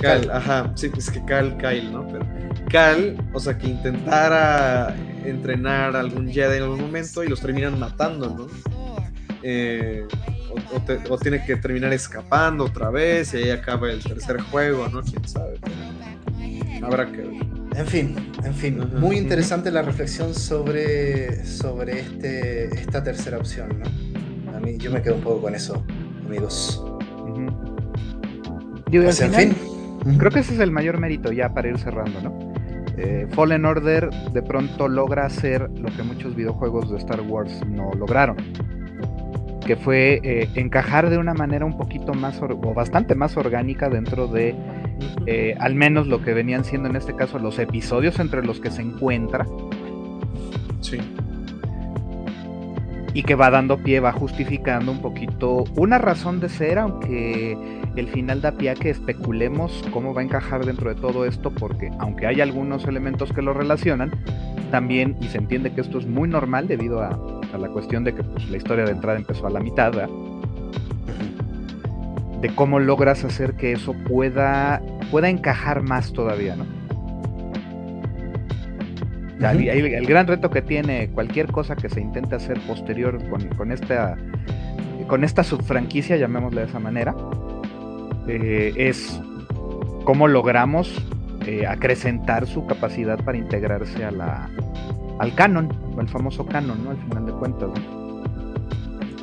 Cal, ajá, sí, es que Cal, Kyle, ¿no? Pero Cal, o sea, que intentara entrenar a algún Jedi en algún momento y los terminan matando, ¿no? Eh, o, tiene que terminar escapando otra vez y ahí acaba el tercer juego, ¿no? Quién sabe. Habrá que ver. En fin, en fin, muy interesante la reflexión sobre, sobre este, esta tercera opción, ¿no? A mí, yo me quedo un poco con eso, amigos. Pues, en fin. Creo que ese es el mayor mérito ya para ir cerrando, ¿no? Eh, Fallen Order de pronto logra hacer lo que muchos videojuegos de Star Wars no lograron, que fue eh, encajar de una manera un poquito más o bastante más orgánica dentro de eh, al menos lo que venían siendo en este caso los episodios entre los que se encuentra. Sí. Y que va dando pie, va justificando un poquito una razón de ser, aunque el final da pie a que especulemos cómo va a encajar dentro de todo esto, porque aunque hay algunos elementos que lo relacionan, también, y se entiende que esto es muy normal debido a, la cuestión de que pues, la historia de entrada empezó a la mitad, de cómo logras hacer que eso pueda, pueda encajar más todavía, ¿no? el, gran reto que tiene cualquier cosa que se intente hacer posterior con, esta con esta subfranquicia, llamémosle de esa manera, eh, es cómo logramos eh, acrecentar su capacidad para integrarse a la, al canon, al famoso canon, ¿no? Al final de cuentas. ¿no?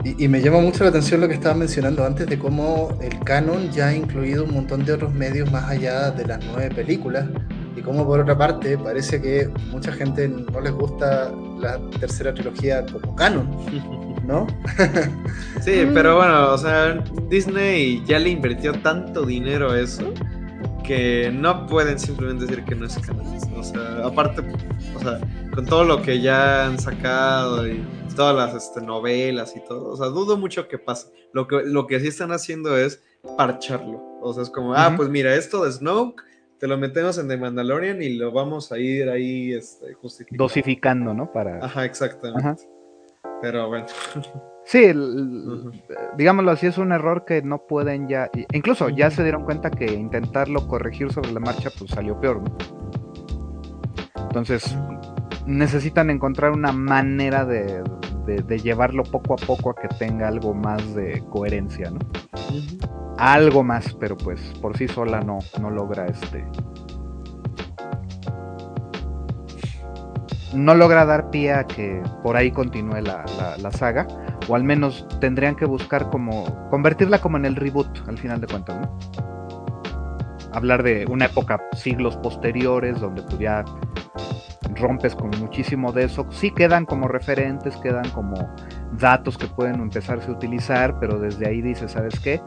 Y, me llama mucho la atención lo que estaba mencionando antes de cómo el canon ya ha incluido un montón de otros medios más allá de las nueve películas y cómo por otra parte parece que mucha gente no les gusta la tercera trilogía como canon, ¿no? sí, pero bueno, o sea, Disney ya le invirtió tanto dinero a eso que no pueden simplemente decir que no es canon. O sea, aparte, o sea, con todo lo que ya han sacado y todas las este, novelas y todo. O sea, dudo mucho que pase. Lo que, lo que sí están haciendo es parcharlo. O sea, es como, ah, pues mira, esto de Snoke te lo metemos en The Mandalorian y lo vamos a ir ahí este, justificando. Dosificando, ¿no? Para... Ajá, exactamente. Pero bueno. Sí, digámoslo así, es un error que no pueden ya. Incluso ya se dieron cuenta que intentarlo corregir sobre la marcha, pues salió peor, ¿no? Entonces, necesitan encontrar una manera de, llevarlo poco a poco a que tenga algo más de coherencia, ¿no? Algo más, pero pues por sí sola no, no logra este. No logra dar pie a que por ahí continúe la, saga, o al menos tendrían que buscar como convertirla como en el reboot al final de cuentas, ¿no? Hablar de una época siglos posteriores donde pues ya rompes con muchísimo de eso. Sí quedan como referentes, quedan como datos que pueden empezarse a utilizar, pero desde ahí dices, ¿sabes qué?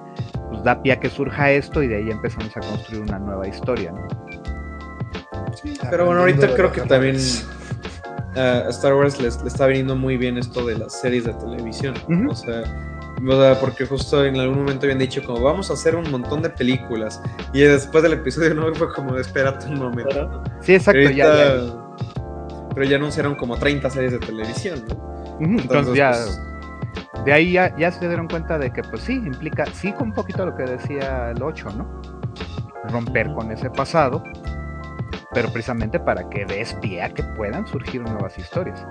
Pues da pie a que surja esto y de ahí empezamos a construir una nueva historia. pero bueno, ahorita creo que también a Star Wars le está viniendo muy bien esto de las series de televisión. O sea, porque justo en algún momento habían dicho como vamos a hacer un montón de películas y después del episodio 9 fue como espérate un momento. Sí, exacto, ya, pero ya anunciaron como 30 series de televisión, ¿no? Entonces, ya, pues, de ahí ya, se dieron cuenta de que pues sí, implica, sí con un poquito lo que decía el 8, ¿no? Romper con ese pasado, pero precisamente para que des pie a que puedan surgir nuevas historias.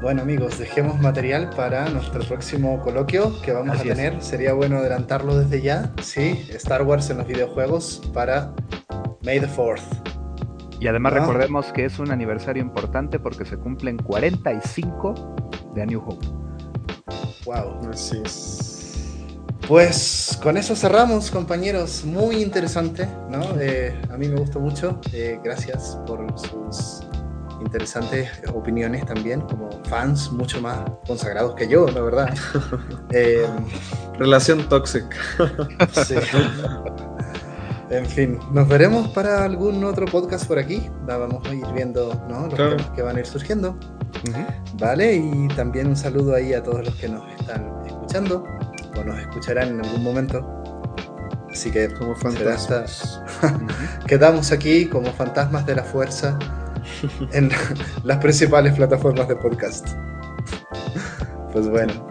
Bueno amigos, dejemos material para nuestro próximo coloquio que vamos a tener. Sería bueno adelantarlo desde ya. Sí, Star Wars en los videojuegos para May the 4th. Y además ah. recordemos que es un aniversario importante porque se cumplen 45 de A New Hope. Wow. Así es. Pues con eso cerramos, compañeros. Muy interesante, ¿no? Eh, a mí me gustó mucho. Eh, gracias por sus interesantes opiniones también, como fans mucho más consagrados que yo, la verdad. Eh, Relación tóxica. sí. En fin, nos veremos para algún otro podcast por aquí. Vamos a ir viendo los temas que van a ir surgiendo. Vale, y también un saludo ahí a todos los que nos están escuchando o nos escucharán en algún momento. Así que como fantasmas. quedamos aquí como fantasmas de la fuerza en las principales plataformas de podcast. Pues bueno,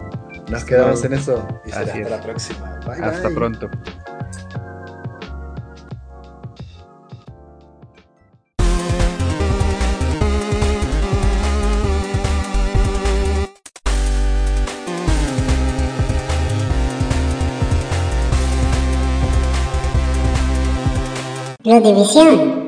nos quedamos en eso y será hasta la próxima. hasta pronto. La división.